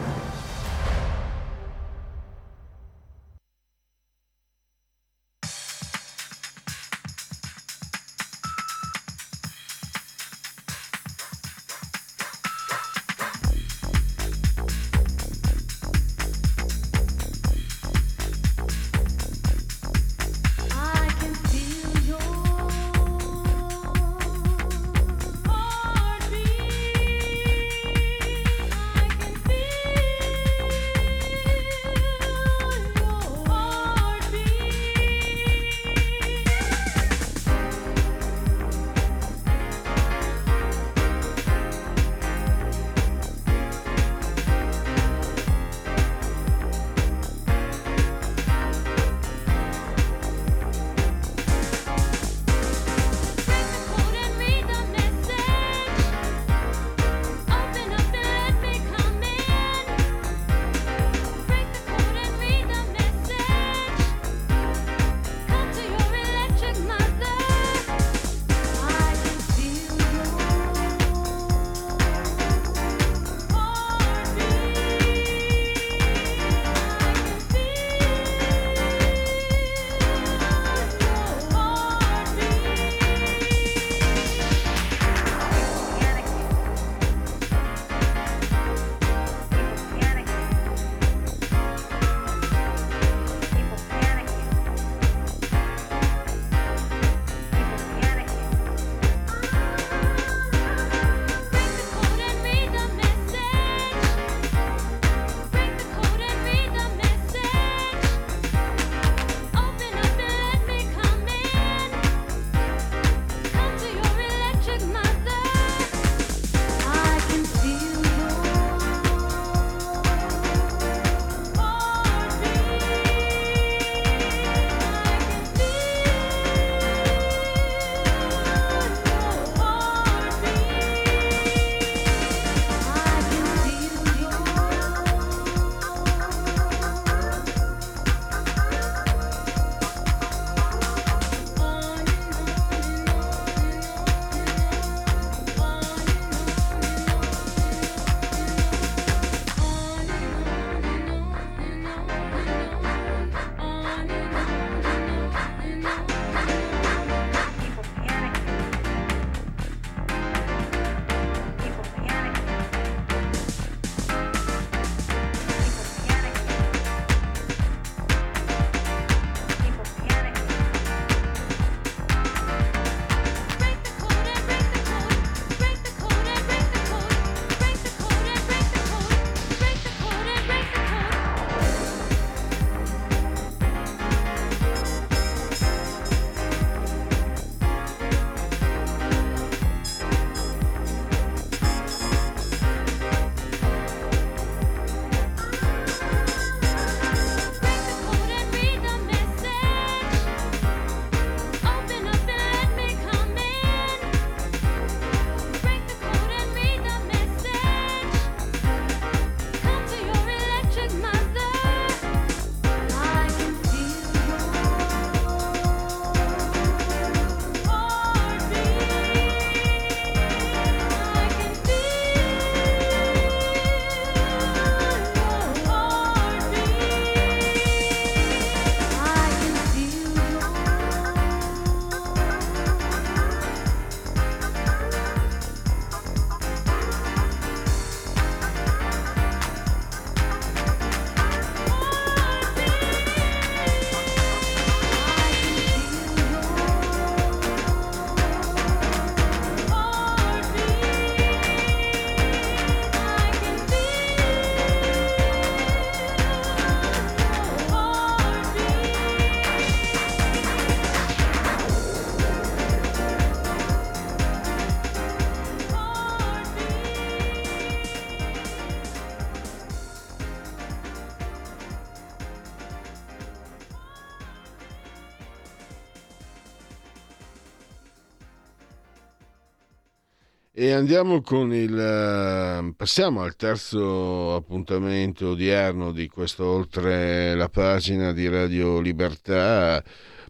Andiamo con il. eh, passiamo al terzo appuntamento odierno di questo oltre la pagina di Radio Libertà.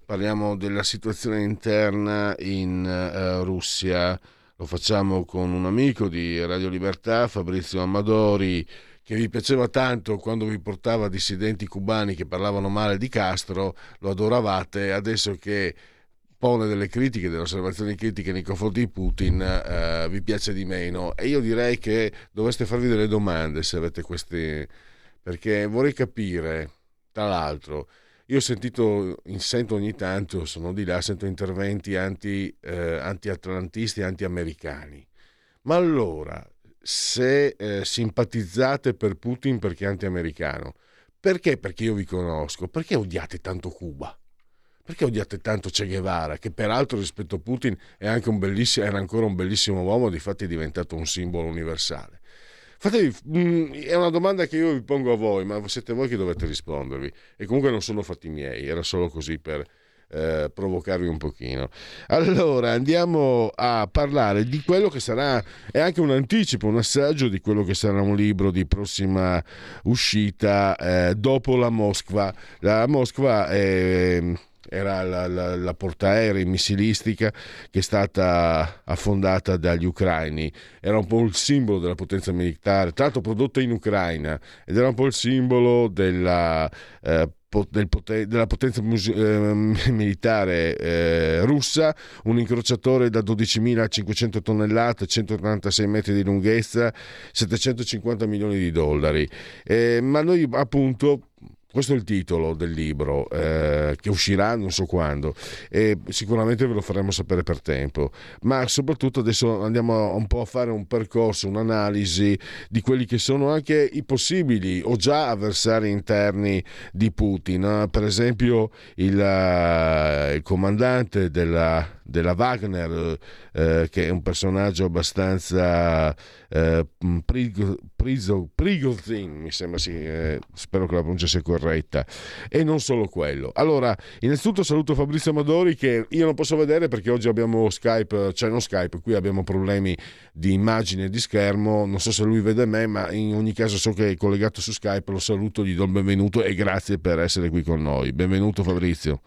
Parliamo della situazione interna in eh, Russia. Lo facciamo con un amico di Radio Libertà, Fabrizio Amadori, che vi piaceva tanto quando vi portava dissidenti cubani che parlavano male di Castro, lo adoravate, adesso che pone delle critiche, delle osservazioni critiche nei confronti di Putin, eh, vi piace di meno. E io direi che dovreste farvi delle domande se avete queste... perché vorrei capire, tra l'altro, io ho sentito, sento ogni tanto, sono di là, sento interventi anti, eh, anti-atlantisti, anti-americani. Ma allora, se eh, simpatizzate per Putin perché è anti-americano, perché? Perché io vi conosco, perché odiate tanto Cuba? Perché odiate tanto Che Guevara, che peraltro rispetto a Putin era ancora un bellissimo uomo, difatti è diventato un simbolo universale? Fatevi, mm, è una domanda che io vi pongo a voi, ma siete voi che dovete rispondervi. E comunque non sono fatti miei, era solo così per eh, provocarvi un pochino. Allora andiamo a parlare di quello che sarà, è anche un anticipo, un assaggio di quello che sarà un libro di prossima uscita eh, dopo la Moskva. La Moskva è era la, la, la, portaerei missilistica che è stata affondata dagli ucraini. Era un po' il simbolo della potenza militare, tra l'altro prodotta in Ucraina, ed era un po' il simbolo della, eh, del poten- della potenza mus- eh, militare eh, russa, un incrociatore da 12.500 tonnellate, 186 metri di lunghezza, 750 milioni di dollari. Eh, ma noi appunto questo è il titolo del libro eh, che uscirà non so quando e sicuramente ve lo faremo sapere per tempo, ma soprattutto adesso andiamo un po' a fare un percorso, un'analisi di quelli che sono anche i possibili o già avversari interni di Putin. Per esempio il, il comandante della, della Wagner, eh, che è un personaggio abbastanza eh, Prigozhin, mi sembra sì, eh, spero che la pronuncia sia corretta, e non solo quello. Allora, innanzitutto saluto Fabrizio Amadori che io non posso vedere perché oggi abbiamo Skype, cioè non Skype, qui abbiamo problemi di immagine e di schermo, non so se lui vede me, ma in ogni caso so che è collegato su Skype, lo saluto, gli do il benvenuto e grazie per essere qui con noi. Benvenuto Fabrizio.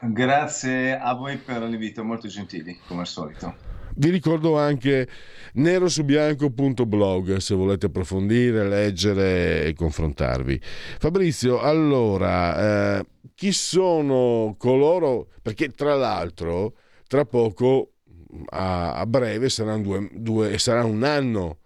Grazie a voi per l'invito, molto gentili, come al solito. Vi ricordo anche nerosubianco.blog se volete approfondire, leggere e confrontarvi. Fabrizio, allora, eh, chi sono coloro? Perché tra l'altro, tra poco, a, a breve, saranno, due, due, sarà un anno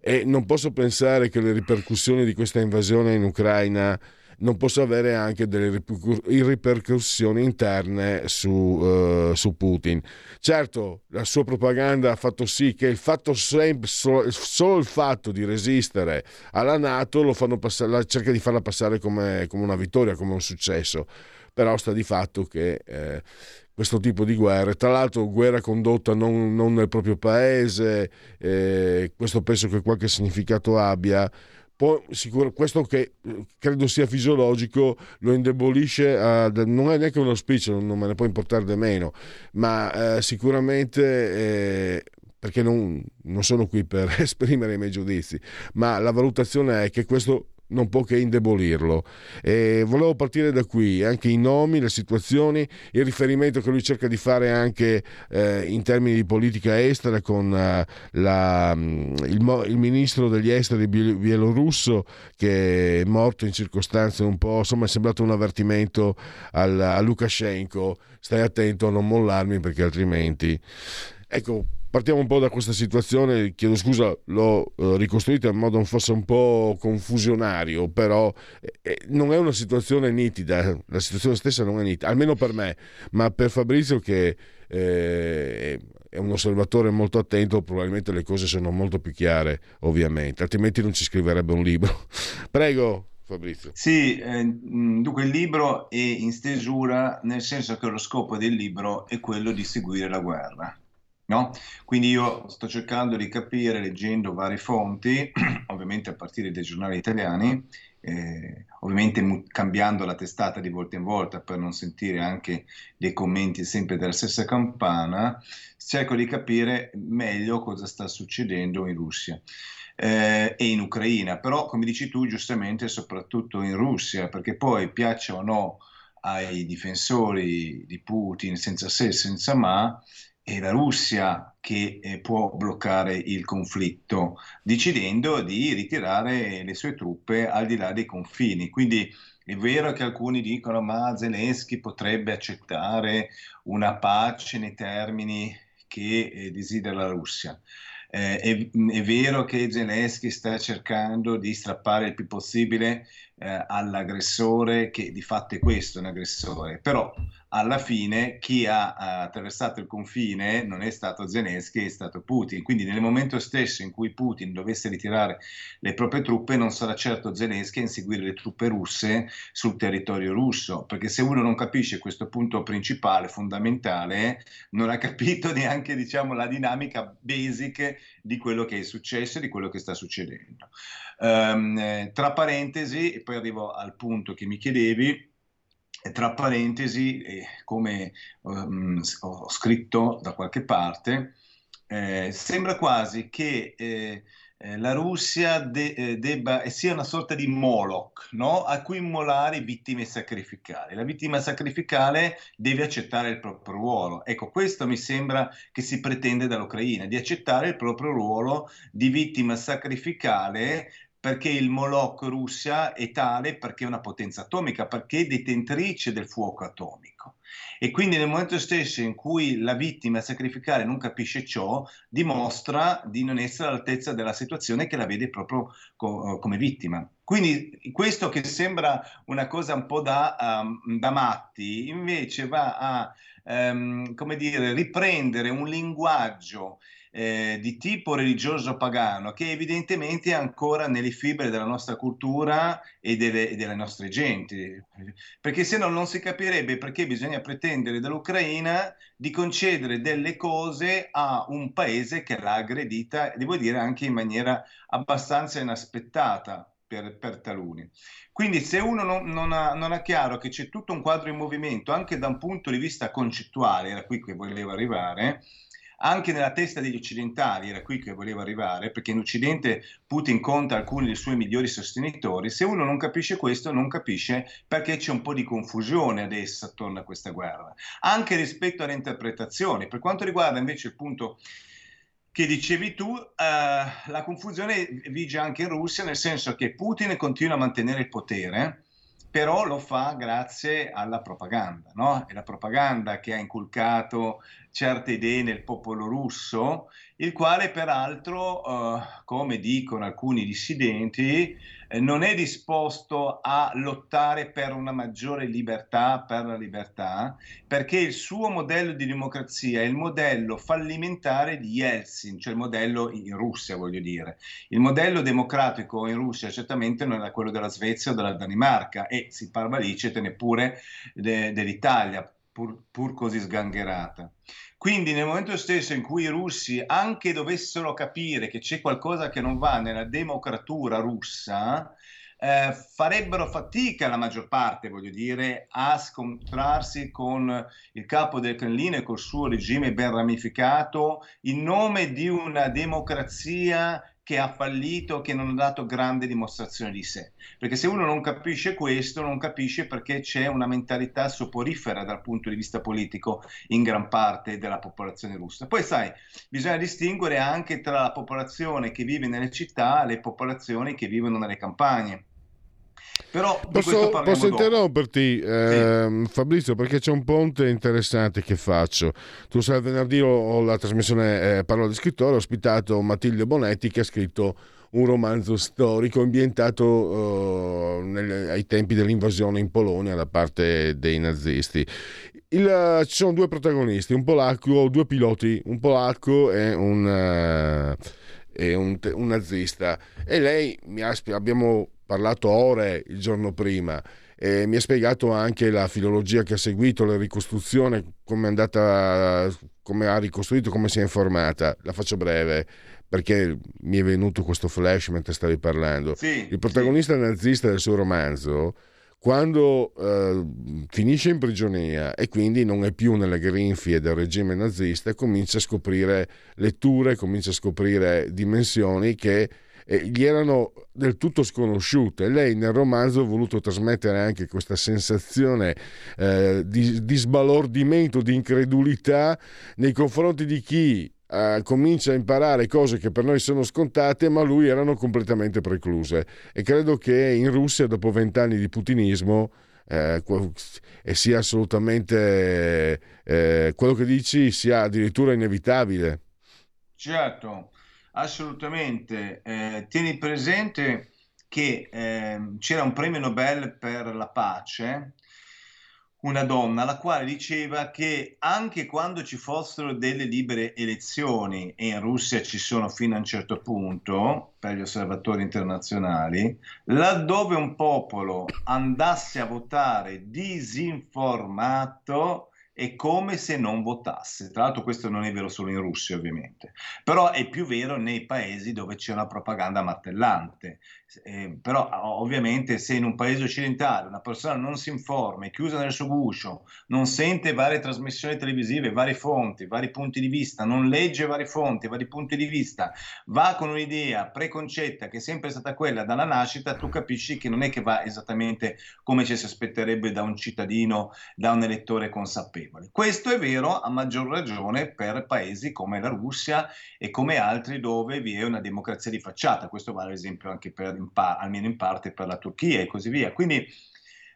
e non posso pensare che le ripercussioni di questa invasione in Ucraina non possa avere anche delle ripercussioni interne su, uh, su, Putin. Certo, la sua propaganda ha fatto sì che il fatto sempre, solo, il fatto di resistere alla Nato lo fanno passare, cerca di farla passare come, come, una vittoria, come un successo, però sta di fatto che... Eh, questo tipo di guerre, tra l'altro guerra condotta non, non nel proprio paese, eh, questo penso che qualche significato abbia, Può, sicuro, questo che credo sia fisiologico lo indebolisce, a, non è neanche speech, non, non me ne può importare di meno, ma eh, sicuramente, eh, perché non, non sono qui per esprimere i miei giudizi, ma la valutazione è che questo non può che indebolirlo. E volevo partire da qui, anche i nomi, le situazioni, il riferimento che lui cerca di fare anche eh, in termini di politica estera con uh, la, mm, il, il, ministro degli esteri bielorusso che è morto in circostanze un po', insomma è sembrato un avvertimento al, a Lukashenko, stai attento a non mollarmi perché altrimenti... Ecco, partiamo un po' da questa situazione, chiedo scusa, l'ho eh, ricostruita in modo forse un po' confusionario, però eh, non è una situazione nitida, la situazione stessa non è nitida, almeno per me, ma per Fabrizio che eh, è un osservatore molto attento, probabilmente le cose sono molto più chiare, ovviamente, altrimenti non ci scriverebbe un libro. Prego. Fabrizio. Sì, eh, dunque il libro è in stesura nel senso che lo scopo del libro è quello di seguire la guerra. No? Quindi io sto cercando di capire, leggendo varie fonti, ovviamente a partire dai giornali italiani, eh, ovviamente mu- cambiando la testata di volta in volta per non sentire anche dei commenti sempre della stessa campana, cerco di capire meglio cosa sta succedendo in Russia. Eh, e in Ucraina, però come dici tu giustamente soprattutto in Russia, perché poi piaccia o no ai difensori di Putin senza se e senza ma, è la Russia che eh, può bloccare il conflitto, decidendo di ritirare le sue truppe al di là dei confini. Quindi è vero che alcuni dicono ma Zelensky potrebbe accettare una pace nei termini che eh, desidera la Russia. Eh, è, è, vero che Zelensky sta cercando di strappare il più possibile eh, all'aggressore, che di fatto è questo un aggressore, però alla fine chi ha, ha attraversato il confine non è stato Zelensky, è stato Putin. Quindi nel momento stesso in cui Putin dovesse ritirare le proprie truppe non sarà certo Zelensky a inseguire le truppe russe sul territorio russo, perché se uno non capisce questo punto principale, fondamentale, non ha capito neanche diciamo, la dinamica basic di quello che è successo e di quello che sta succedendo. Um, tra parentesi, e poi arrivo al punto che mi chiedevi, tra parentesi, come um, ho scritto da qualche parte, eh, sembra quasi che eh, eh, la Russia de- eh, debba sia una sorta di Moloch no? a cui immolare vittime sacrificali. La vittima sacrificale deve accettare il proprio ruolo. Ecco, questo mi sembra che si pretende dall'Ucraina, di accettare il proprio ruolo di vittima sacrificale perché il Moloch Russia è tale perché è una potenza atomica, perché è detentrice del fuoco atomico. E quindi nel momento stesso in cui la vittima sacrificale non capisce ciò, dimostra di non essere all'altezza della situazione che la vede proprio co- come vittima. Quindi questo che sembra una cosa un po' da, um, da matti, invece va a, um, dire, riprendere un linguaggio eh, di tipo religioso pagano che evidentemente è ancora nelle fibre della nostra cultura e delle, e delle nostre genti, perché se no non si capirebbe perché bisogna pretendere dall'Ucraina di concedere delle cose a un paese che l'ha aggredita, devo dire anche in maniera abbastanza inaspettata. Per, per, taluni. Quindi se uno non, non, ha, non, ha, chiaro che c'è tutto un quadro in movimento, anche da un punto di vista concettuale, era qui che volevo arrivare, anche nella testa degli occidentali, era qui che volevo arrivare, perché in Occidente Putin conta alcuni dei suoi migliori sostenitori, se uno non capisce questo non capisce perché c'è un po' di confusione adesso attorno a questa guerra, anche rispetto alle interpretazioni. Per quanto riguarda invece il punto che dicevi tu, eh, la confusione vige anche in Russia, nel senso che Putin continua a mantenere il potere, però lo fa grazie alla propaganda, no? È la propaganda che ha inculcato certe idee nel popolo russo, il quale peraltro, eh, come dicono alcuni dissidenti, eh, non è disposto a lottare per una maggiore libertà, per la libertà, perché il suo modello di democrazia è il modello fallimentare di Yeltsin, cioè il modello in Russia, voglio dire. Il modello democratico in Russia certamente non è quello della Svezia o della Danimarca e si parla lì, neppure de- dell'Italia, pur, pur così sgangherata. Quindi nel momento stesso in cui i russi anche dovessero capire che c'è qualcosa che non va nella democratura russa, eh, farebbero fatica la maggior parte, voglio dire, a scontrarsi con il capo del Cremlino e col suo regime ben ramificato in nome di una democrazia che ha fallito, che non ha dato grande dimostrazione di sé. Perché se uno non capisce questo, non capisce perché c'è una mentalità soporifera dal punto di vista politico in gran parte della popolazione russa. Poi sai, bisogna distinguere anche tra la popolazione che vive nelle città e le popolazioni che vivono nelle campagne. Però posso, posso interromperti, eh, sì. Fabrizio, perché c'è un ponte interessante che faccio. Tu sai, venerdì ho la trasmissione eh, Parola di scrittore, ho ospitato Matilde Bonetti che ha scritto un romanzo storico ambientato uh, nel, ai tempi dell'invasione in Polonia da parte dei nazisti. Il, ci sono due protagonisti, un polacco, due piloti, un polacco e un, uh, e un, un nazista. E lei mi ha, abbiamo parlato ore il giorno prima e mi ha spiegato anche la filologia che ha seguito, la ricostruzione, come è andata, come ha ricostruito, come si è informata. La faccio breve. perché mi è venuto questo flash mentre stavi parlando. Sì, il protagonista sì. nazista del suo romanzo, quando eh, finisce in prigionia e quindi non è più nelle grinfie del regime nazista, comincia a scoprire letture, comincia a scoprire dimensioni che eh, gli erano del tutto sconosciute. Lei nel romanzo ha voluto trasmettere anche questa sensazione eh, di, di sbalordimento, di incredulità nei confronti di chi Uh, comincia a imparare cose che per noi sono scontate, ma lui erano completamente precluse. E credo che in Russia, dopo vent'anni di putinismo, eh, sia assolutamente eh, quello che dici sia addirittura inevitabile. Certo, assolutamente. Eh, tieni presente che ehm, c'era un premio Nobel per la pace una donna la quale diceva che anche quando ci fossero delle libere elezioni, e in Russia ci sono fino a un certo punto, per gli osservatori internazionali, laddove un popolo andasse a votare disinformato, è come se non votasse. Tra l'altro questo non è vero solo in Russia ovviamente, però è più vero nei paesi dove c'è una propaganda martellante. Eh, però ovviamente se in un paese occidentale una persona non si informa, è chiusa nel suo guscio, non sente varie trasmissioni televisive, varie fonti, vari punti di vista, non legge varie fonti, vari punti di vista, va con un'idea preconcetta che è sempre stata quella dalla nascita, tu capisci che non è che va esattamente come ci si aspetterebbe da un cittadino, da un elettore consapevole. Questo è vero a maggior ragione per paesi come la Russia e come altri dove vi è una democrazia di facciata, questo vale ad esempio anche per in pa- almeno in parte per la Turchia e così via. Quindi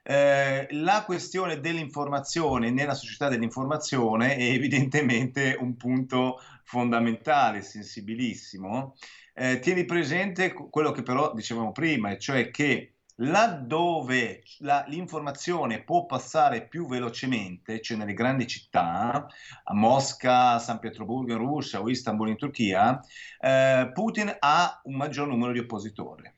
eh, la questione dell'informazione nella società dell'informazione è evidentemente un punto fondamentale, sensibilissimo. Eh, tieni presente quello che però dicevamo prima, cioè che laddove la, l'informazione può passare più velocemente, cioè nelle grandi città, a Mosca, San Pietroburgo in Russia o Istanbul in Turchia, eh, Putin ha un maggior numero di oppositori.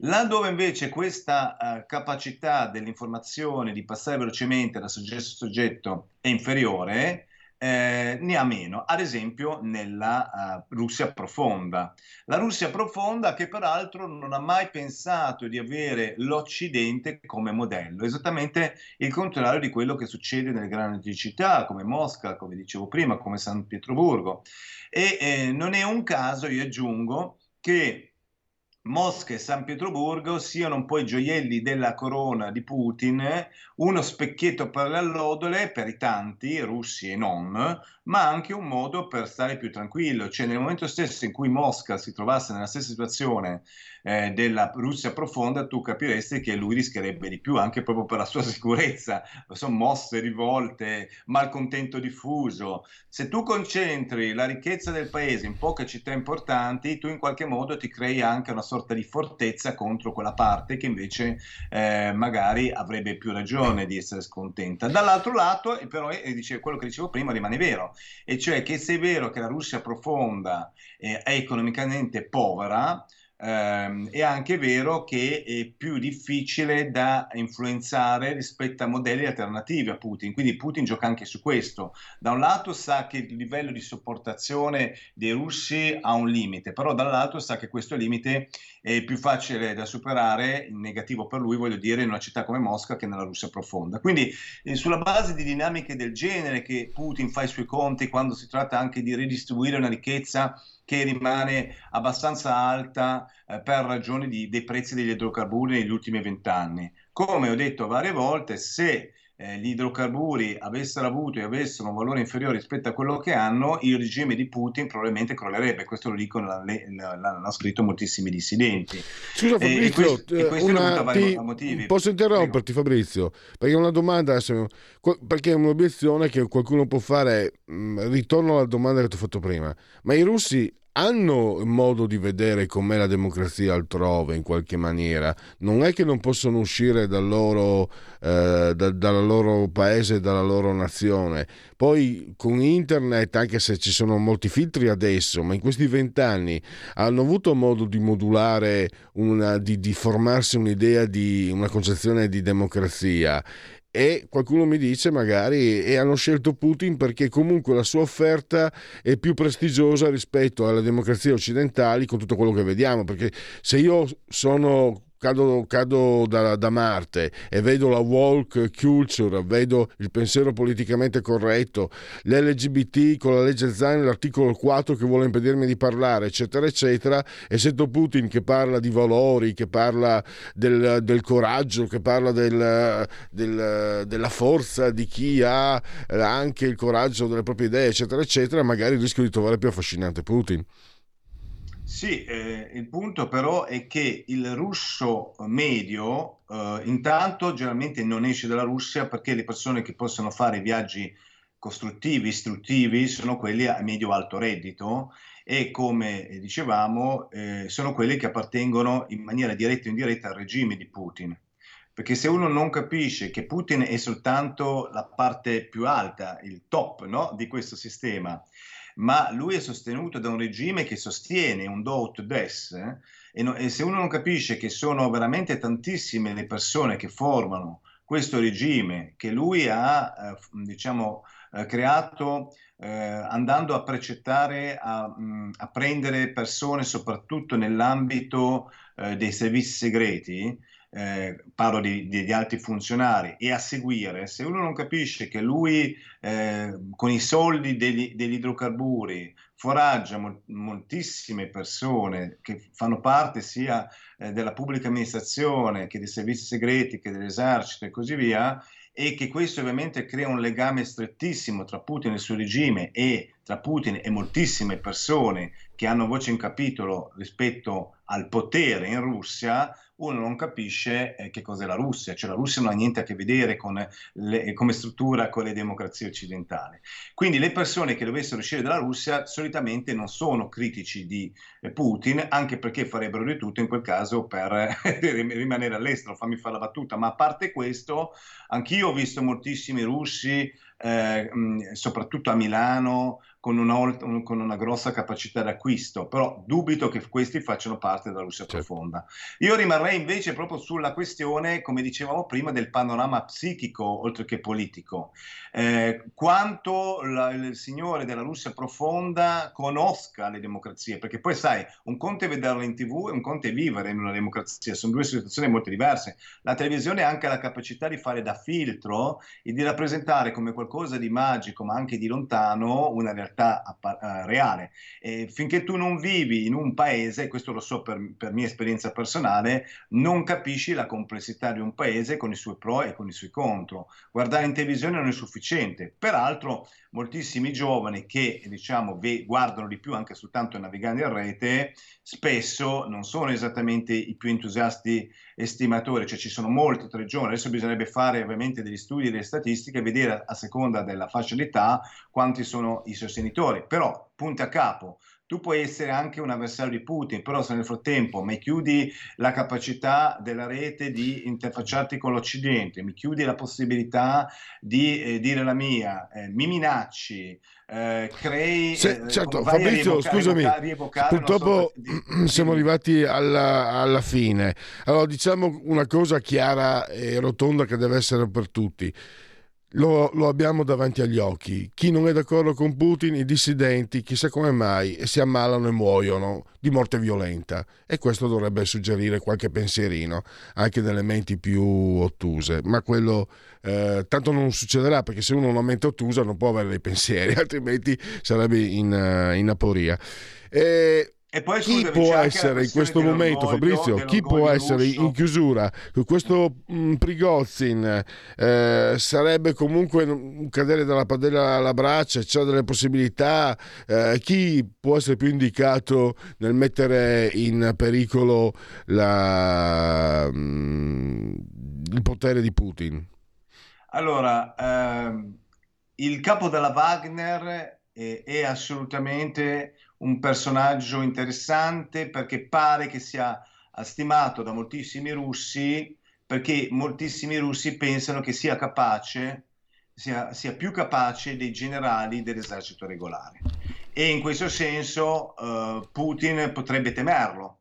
Laddove invece questa uh, capacità dell'informazione di passare velocemente da soggetto a soggetto è inferiore, eh, ne ha meno, ad esempio nella uh, Russia profonda. La Russia profonda che peraltro non ha mai pensato di avere l'Occidente come modello, esattamente il contrario di quello che succede nelle grandi città come Mosca, come dicevo prima, come San Pietroburgo. E eh, non è un caso, io aggiungo, che Mosca e San Pietroburgo siano un po' i gioielli della corona di Putin, uno specchietto per le allodole per i tanti, russi e non, ma anche un modo per stare più tranquillo. Cioè nel momento stesso in cui Mosca si trovasse nella stessa situazione eh, della Russia profonda, tu capiresti che lui rischierebbe di più anche proprio per la sua sicurezza. Sono mosse, rivolte, malcontento diffuso. Se tu concentri la ricchezza del paese in poche città importanti, tu in qualche modo ti crei anche una sorta di fortezza contro quella parte che invece eh, magari avrebbe più ragione di essere scontenta. Dall'altro lato, però, e dice, quello che dicevo prima rimane vero, e cioè che se è vero che la Russia profonda eh, è economicamente povera, eh, è anche vero che è più difficile da influenzare rispetto a modelli alternativi a Putin, quindi Putin gioca anche su questo. Da un lato sa che il livello di sopportazione dei russi ha un limite, però dall'altro sa che questo limite è più facile da superare, negativo per lui, voglio dire, in una città come Mosca che nella Russia profonda. Quindi eh, sulla base di dinamiche del genere che Putin fa i suoi conti quando si tratta anche di ridistribuire una ricchezza che rimane abbastanza alta eh, per ragioni di, dei prezzi degli idrocarburi negli ultimi vent'anni. Come ho detto varie volte, se eh, gli idrocarburi avessero avuto e avessero un valore inferiore rispetto a quello che hanno, il regime di Putin probabilmente crollerebbe. Questo lo dicono, l'hanno scritto moltissimi dissidenti. Scusa Fabrizio, e, questo, e questo una, ti, motivi. Posso interromperti Prego. Fabrizio? Perché una domanda, perché è un'obiezione che qualcuno può fare, ritorno alla domanda che ti ho fatto prima, ma i russi hanno modo di vedere com'è la democrazia altrove in qualche maniera. Non è che non possono uscire dal loro, eh, da, dal loro paese, dalla loro nazione. Poi con internet, anche se ci sono molti filtri adesso, ma in questi vent'anni hanno avuto modo di modulare, una, di, di formarsi un'idea di una concezione di democrazia e qualcuno mi dice magari e hanno scelto Putin perché comunque la sua offerta è più prestigiosa rispetto alle democrazie occidentali con tutto quello che vediamo. Perché se io sono cado, cado da, da, Marte e vedo la walk culture, vedo il pensiero politicamente corretto, l'LGBT con la legge Zain, l'articolo 4 che vuole impedirmi di parlare, eccetera, eccetera, e sento Putin che parla di valori, che parla del, del coraggio, che parla del, del, della forza di chi ha anche il coraggio delle proprie idee, eccetera, eccetera, magari rischio di trovare più affascinante Putin. Sì, eh, il punto però è che il russo medio eh, intanto generalmente non esce dalla Russia perché le persone che possono fare viaggi costruttivi, istruttivi, sono quelli a medio-alto reddito e come dicevamo eh, sono quelli che appartengono in maniera diretta o indiretta al regime di Putin. Perché se uno non capisce che Putin è soltanto la parte più alta, il top no, di questo sistema, ma lui è sostenuto da un regime che sostiene un do ut des eh? e, no, e se uno non capisce che sono veramente tantissime le persone che formano questo regime che lui ha, eh, diciamo, eh, creato eh, andando a precettare, a, mh, mm, a, prendere persone soprattutto nell'ambito eh, dei servizi segreti, eh, parlo di, di, di, alti funzionari, e a seguire, se uno non capisce che lui eh, con i soldi degli, degli idrocarburi foraggia mol, moltissime persone che fanno parte sia eh, della pubblica amministrazione che dei servizi segreti che dell'esercito e così via, e che questo ovviamente crea un legame strettissimo tra Putin e il suo regime e tra Putin e moltissime persone che hanno voce in capitolo rispetto al potere in Russia, uno non capisce eh, che cos'è la Russia, cioè la Russia non ha niente a che vedere con le, come struttura con le democrazie occidentali. Quindi le persone che dovessero uscire dalla Russia solitamente non sono critici di eh, Putin, anche perché farebbero di tutto in quel caso per rimanere all'estero, fammi fare la battuta, ma a parte questo, anch'io ho visto moltissimi russi eh, soprattutto a Milano, con una, con una, grossa capacità d'acquisto, però dubito che questi facciano parte della Russia certo. profonda. Io rimarrei invece proprio sulla questione, come dicevamo prima, del panorama psichico oltre che politico. Eh, quanto la, il signore della Russia profonda conosca le democrazie, perché poi sai, un conto è vederlo in tv e un conto è vivere in una democrazia, sono due situazioni molto diverse. La televisione ha anche la capacità di fare da filtro e di rappresentare come qualcosa di magico, ma anche di lontano, una realtà realtà uh, reale. E finché tu non vivi in un paese, questo lo so per, per, mia esperienza personale, non capisci la complessità di un paese con i suoi pro e con i suoi contro. Guardare in televisione non è sufficiente. Peraltro, moltissimi giovani che diciamo guardano di più anche soltanto navigando in rete, spesso non sono esattamente i più entusiasti estimatori, cioè ci sono molti tra i giovani, adesso bisognerebbe fare ovviamente degli studi, delle statistiche, vedere a seconda della fascia d'età quanti sono i sostenitori, però punti a capo, tu puoi essere anche un avversario di Putin, però se nel frattempo mi chiudi la capacità della rete di interfacciarti con l'Occidente, mi chiudi la possibilità di eh, dire la mia, eh, mi minacci, eh, crei... Se, eh, certo, Fabrizio, scusami, purtroppo so, siamo arrivati alla, alla, fine. Allora diciamo una cosa chiara e rotonda che deve essere per tutti. Lo, lo, abbiamo davanti agli occhi. Chi non è d'accordo con Putin, i dissidenti, chissà come mai, si ammalano e muoiono di morte violenta. E questo dovrebbe suggerire qualche pensierino, anche nelle menti più ottuse. Ma quello eh, tanto non succederà, perché se uno ha una mente ottusa non può avere dei pensieri, altrimenti sarebbe in, uh, in aporia. E e poi, chi scusami, può essere in questo momento, Fabrizio, chi può essere russo. in chiusura? Questo mh, mm, Prigozin eh, sarebbe comunque un cadere dalla padella alla braccia, c'è delle possibilità. Eh, chi può essere più indicato nel mettere in pericolo la, mh, mm, il potere di Putin? Allora, ehm, il capo della Wagner è, è assolutamente un personaggio interessante perché pare che sia stimato da moltissimi russi perché moltissimi russi pensano che sia capace, sia, sia più capace dei generali dell'esercito regolare. E in questo senso uh, Putin potrebbe temerlo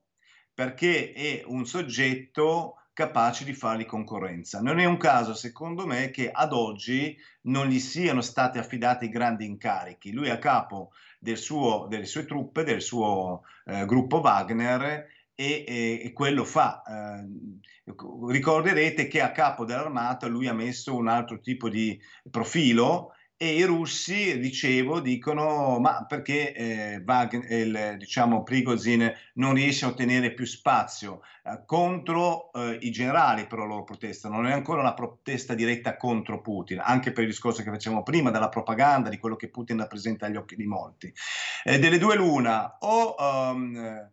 perché è un soggetto capaci di fargli concorrenza. Non è un caso, secondo me, che ad oggi non gli siano stati affidati grandi incarichi. Lui è a capo del suo, delle sue truppe, del suo eh, gruppo Wagner e, e, e, quello fa. Eh, ricorderete che a capo dell'armata lui ha messo un altro tipo di profilo e i russi, dicevo, dicono ma perché eh, Wagner, il, diciamo, Prigozhin non riesce a ottenere più spazio eh, contro eh, i generali però loro protestano, non è ancora una protesta diretta contro Putin, anche per il discorso che facevamo prima della propaganda, di quello che Putin rappresenta agli occhi di molti. Eh, delle due l'una, o um,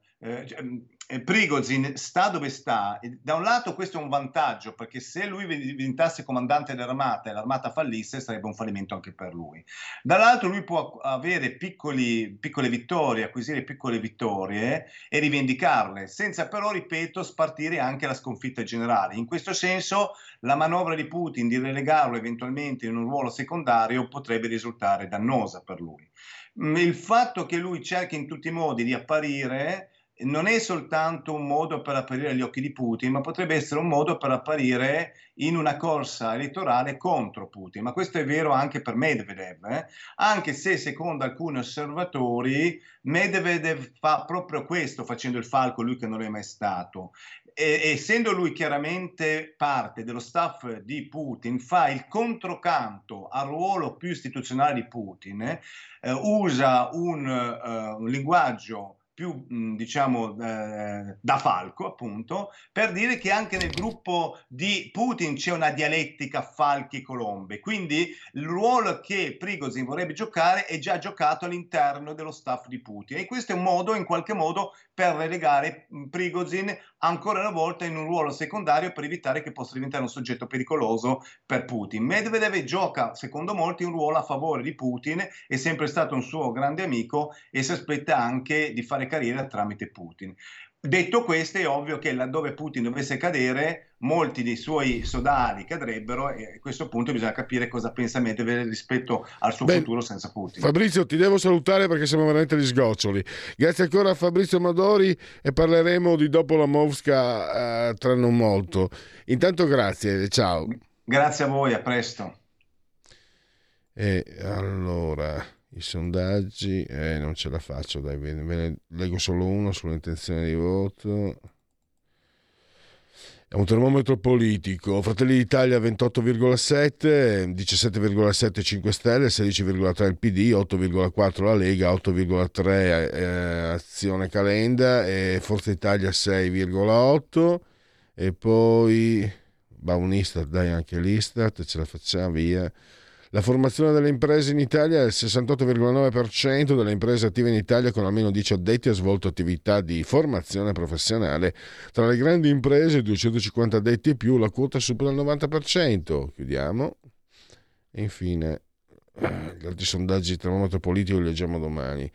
Prigozhin sta dove sta, da un lato questo è un vantaggio perché se lui diventasse comandante dell'armata e l'armata fallisse sarebbe un fallimento anche per lui. Dall'altro lui può avere piccoli, piccole vittorie, acquisire piccole vittorie e rivendicarle, senza però, ripeto, spartire anche la sconfitta generale. In questo senso la manovra di Putin di relegarlo eventualmente in un ruolo secondario potrebbe risultare dannosa per lui. Il fatto che lui cerchi in tutti i modi di apparire non è soltanto un modo per apparire agli occhi di Putin, ma potrebbe essere un modo per apparire in una corsa elettorale contro Putin. Ma questo è vero anche per Medvedev, eh? anche se secondo alcuni osservatori Medvedev fa proprio questo facendo il falco, lui che non è mai stato. E, essendo lui chiaramente parte dello staff di Putin, fa il controcanto al ruolo più istituzionale di Putin, eh? usa un, uh, un linguaggio più diciamo eh, da falco appunto per dire che anche nel gruppo di Putin c'è una dialettica falchi-colombe. Quindi il ruolo che Prigozhin vorrebbe giocare è già giocato all'interno dello staff di Putin. E questo è un modo in qualche modo per relegare Prigozhin ancora una volta in un ruolo secondario per evitare che possa diventare un soggetto pericoloso per Putin. Medvedev gioca, secondo molti, un ruolo a favore di Putin, è sempre stato un suo grande amico e si aspetta anche di fare carriera tramite Putin. Detto questo, è ovvio che laddove Putin dovesse cadere, molti dei suoi sodali cadrebbero e a questo punto bisogna capire cosa pensa Medvedev rispetto al suo Beh, futuro senza Putin. Fabrizio, ti devo salutare perché siamo veramente gli sgoccioli. Grazie ancora a Fabrizio Madori e parleremo di dopo la Mosca eh, tra non molto. Intanto grazie, ciao. Grazie a voi, a presto. E allora i sondaggi, eh, non ce la faccio, dai, ve ne leggo solo uno sulle intenzioni di voto. È un termometro politico. Fratelli d'Italia 28,7, 17,7 5 Stelle, 16,3 il PD, 8,4 la Lega, 8,3 eh, Azione Calenda e Forza Italia 6,8 e poi Baunista, dai anche l'Istat, ce la facciamo via. La formazione delle imprese in Italia è il 68,9% delle imprese attive in Italia con almeno 10 addetti ha svolto attività di formazione professionale. Tra le grandi imprese, 250 addetti e più, la quota supera il 90%. Chiudiamo. E infine, eh, gli altri sondaggi di termometro politico li leggiamo domani.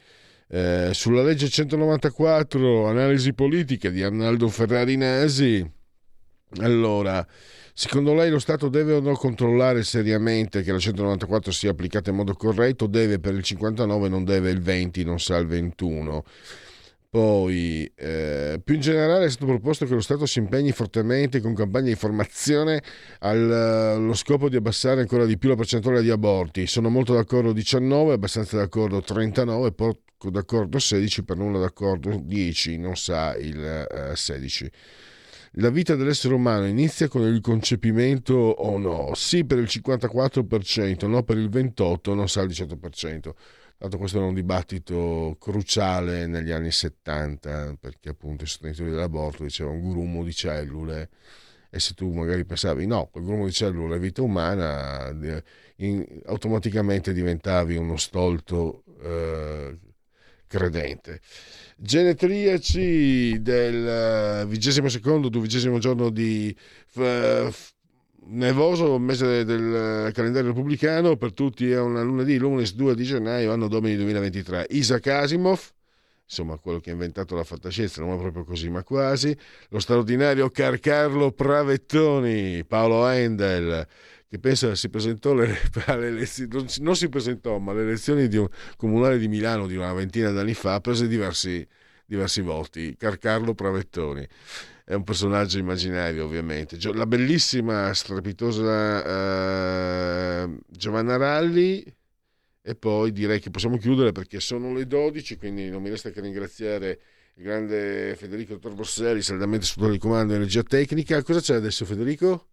Eh, sulla legge 194, analisi politica di Arnaldo Ferrarinesi. Allora, Secondo lei lo Stato deve o no controllare seriamente che la 194 sia applicata in modo corretto? Deve per il 59, non deve il 20, non sa il 21. Poi, eh, più in generale, è stato proposto che lo Stato si impegni fortemente con campagne di formazione allo scopo di abbassare ancora di più la percentuale di aborti. Sono molto d'accordo 19, abbastanza d'accordo 39, poco d'accordo 16, per nulla d'accordo 10, non sa il eh, 16. La vita dell'essere umano inizia con il concepimento o no? Sì per il 54%, no per il 28%, non sa il 18%. Tanto questo era un dibattito cruciale negli anni 70, perché appunto i sostenitori dell'aborto dicevano un grumo di cellule e se tu magari pensavi no, quel grumo di cellule è vita umana, in, automaticamente diventavi uno stolto eh, credente. Genetriaci del vigesimo secondo, dodicesimo giorno di uh, nevoso, mese del calendario repubblicano, per tutti è una lunedì, lunedì 2 di gennaio, anno domini 2023. Isaac Asimov, insomma quello che ha inventato la fantascienza, non è proprio così, ma quasi, lo straordinario Carcarlo Pravettoni, Paolo Endel, che pensa si presentò alle, alle elezioni, non si presentò, ma alle elezioni di un comunale di Milano di una ventina d'anni fa, prese diversi, diversi voti, Carcarlo Pravettoni. è un personaggio immaginario ovviamente. La bellissima, strepitosa eh, Giovanna Ralli e poi direi che possiamo chiudere perché sono le 12, quindi non mi resta che ringraziare il grande Federico Torbosselli, saldamente sotto il comando di energia tecnica. Cosa c'è adesso Federico?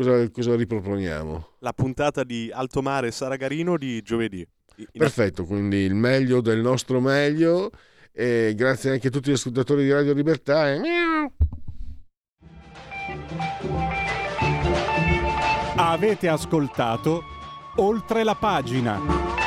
Cosa, cosa riproponiamo? La puntata di Alto Mare Saragarino di giovedì. Perfetto, quindi il meglio del nostro meglio e grazie anche a tutti gli ascoltatori di Radio Libertà. E... Avete ascoltato oltre la pagina.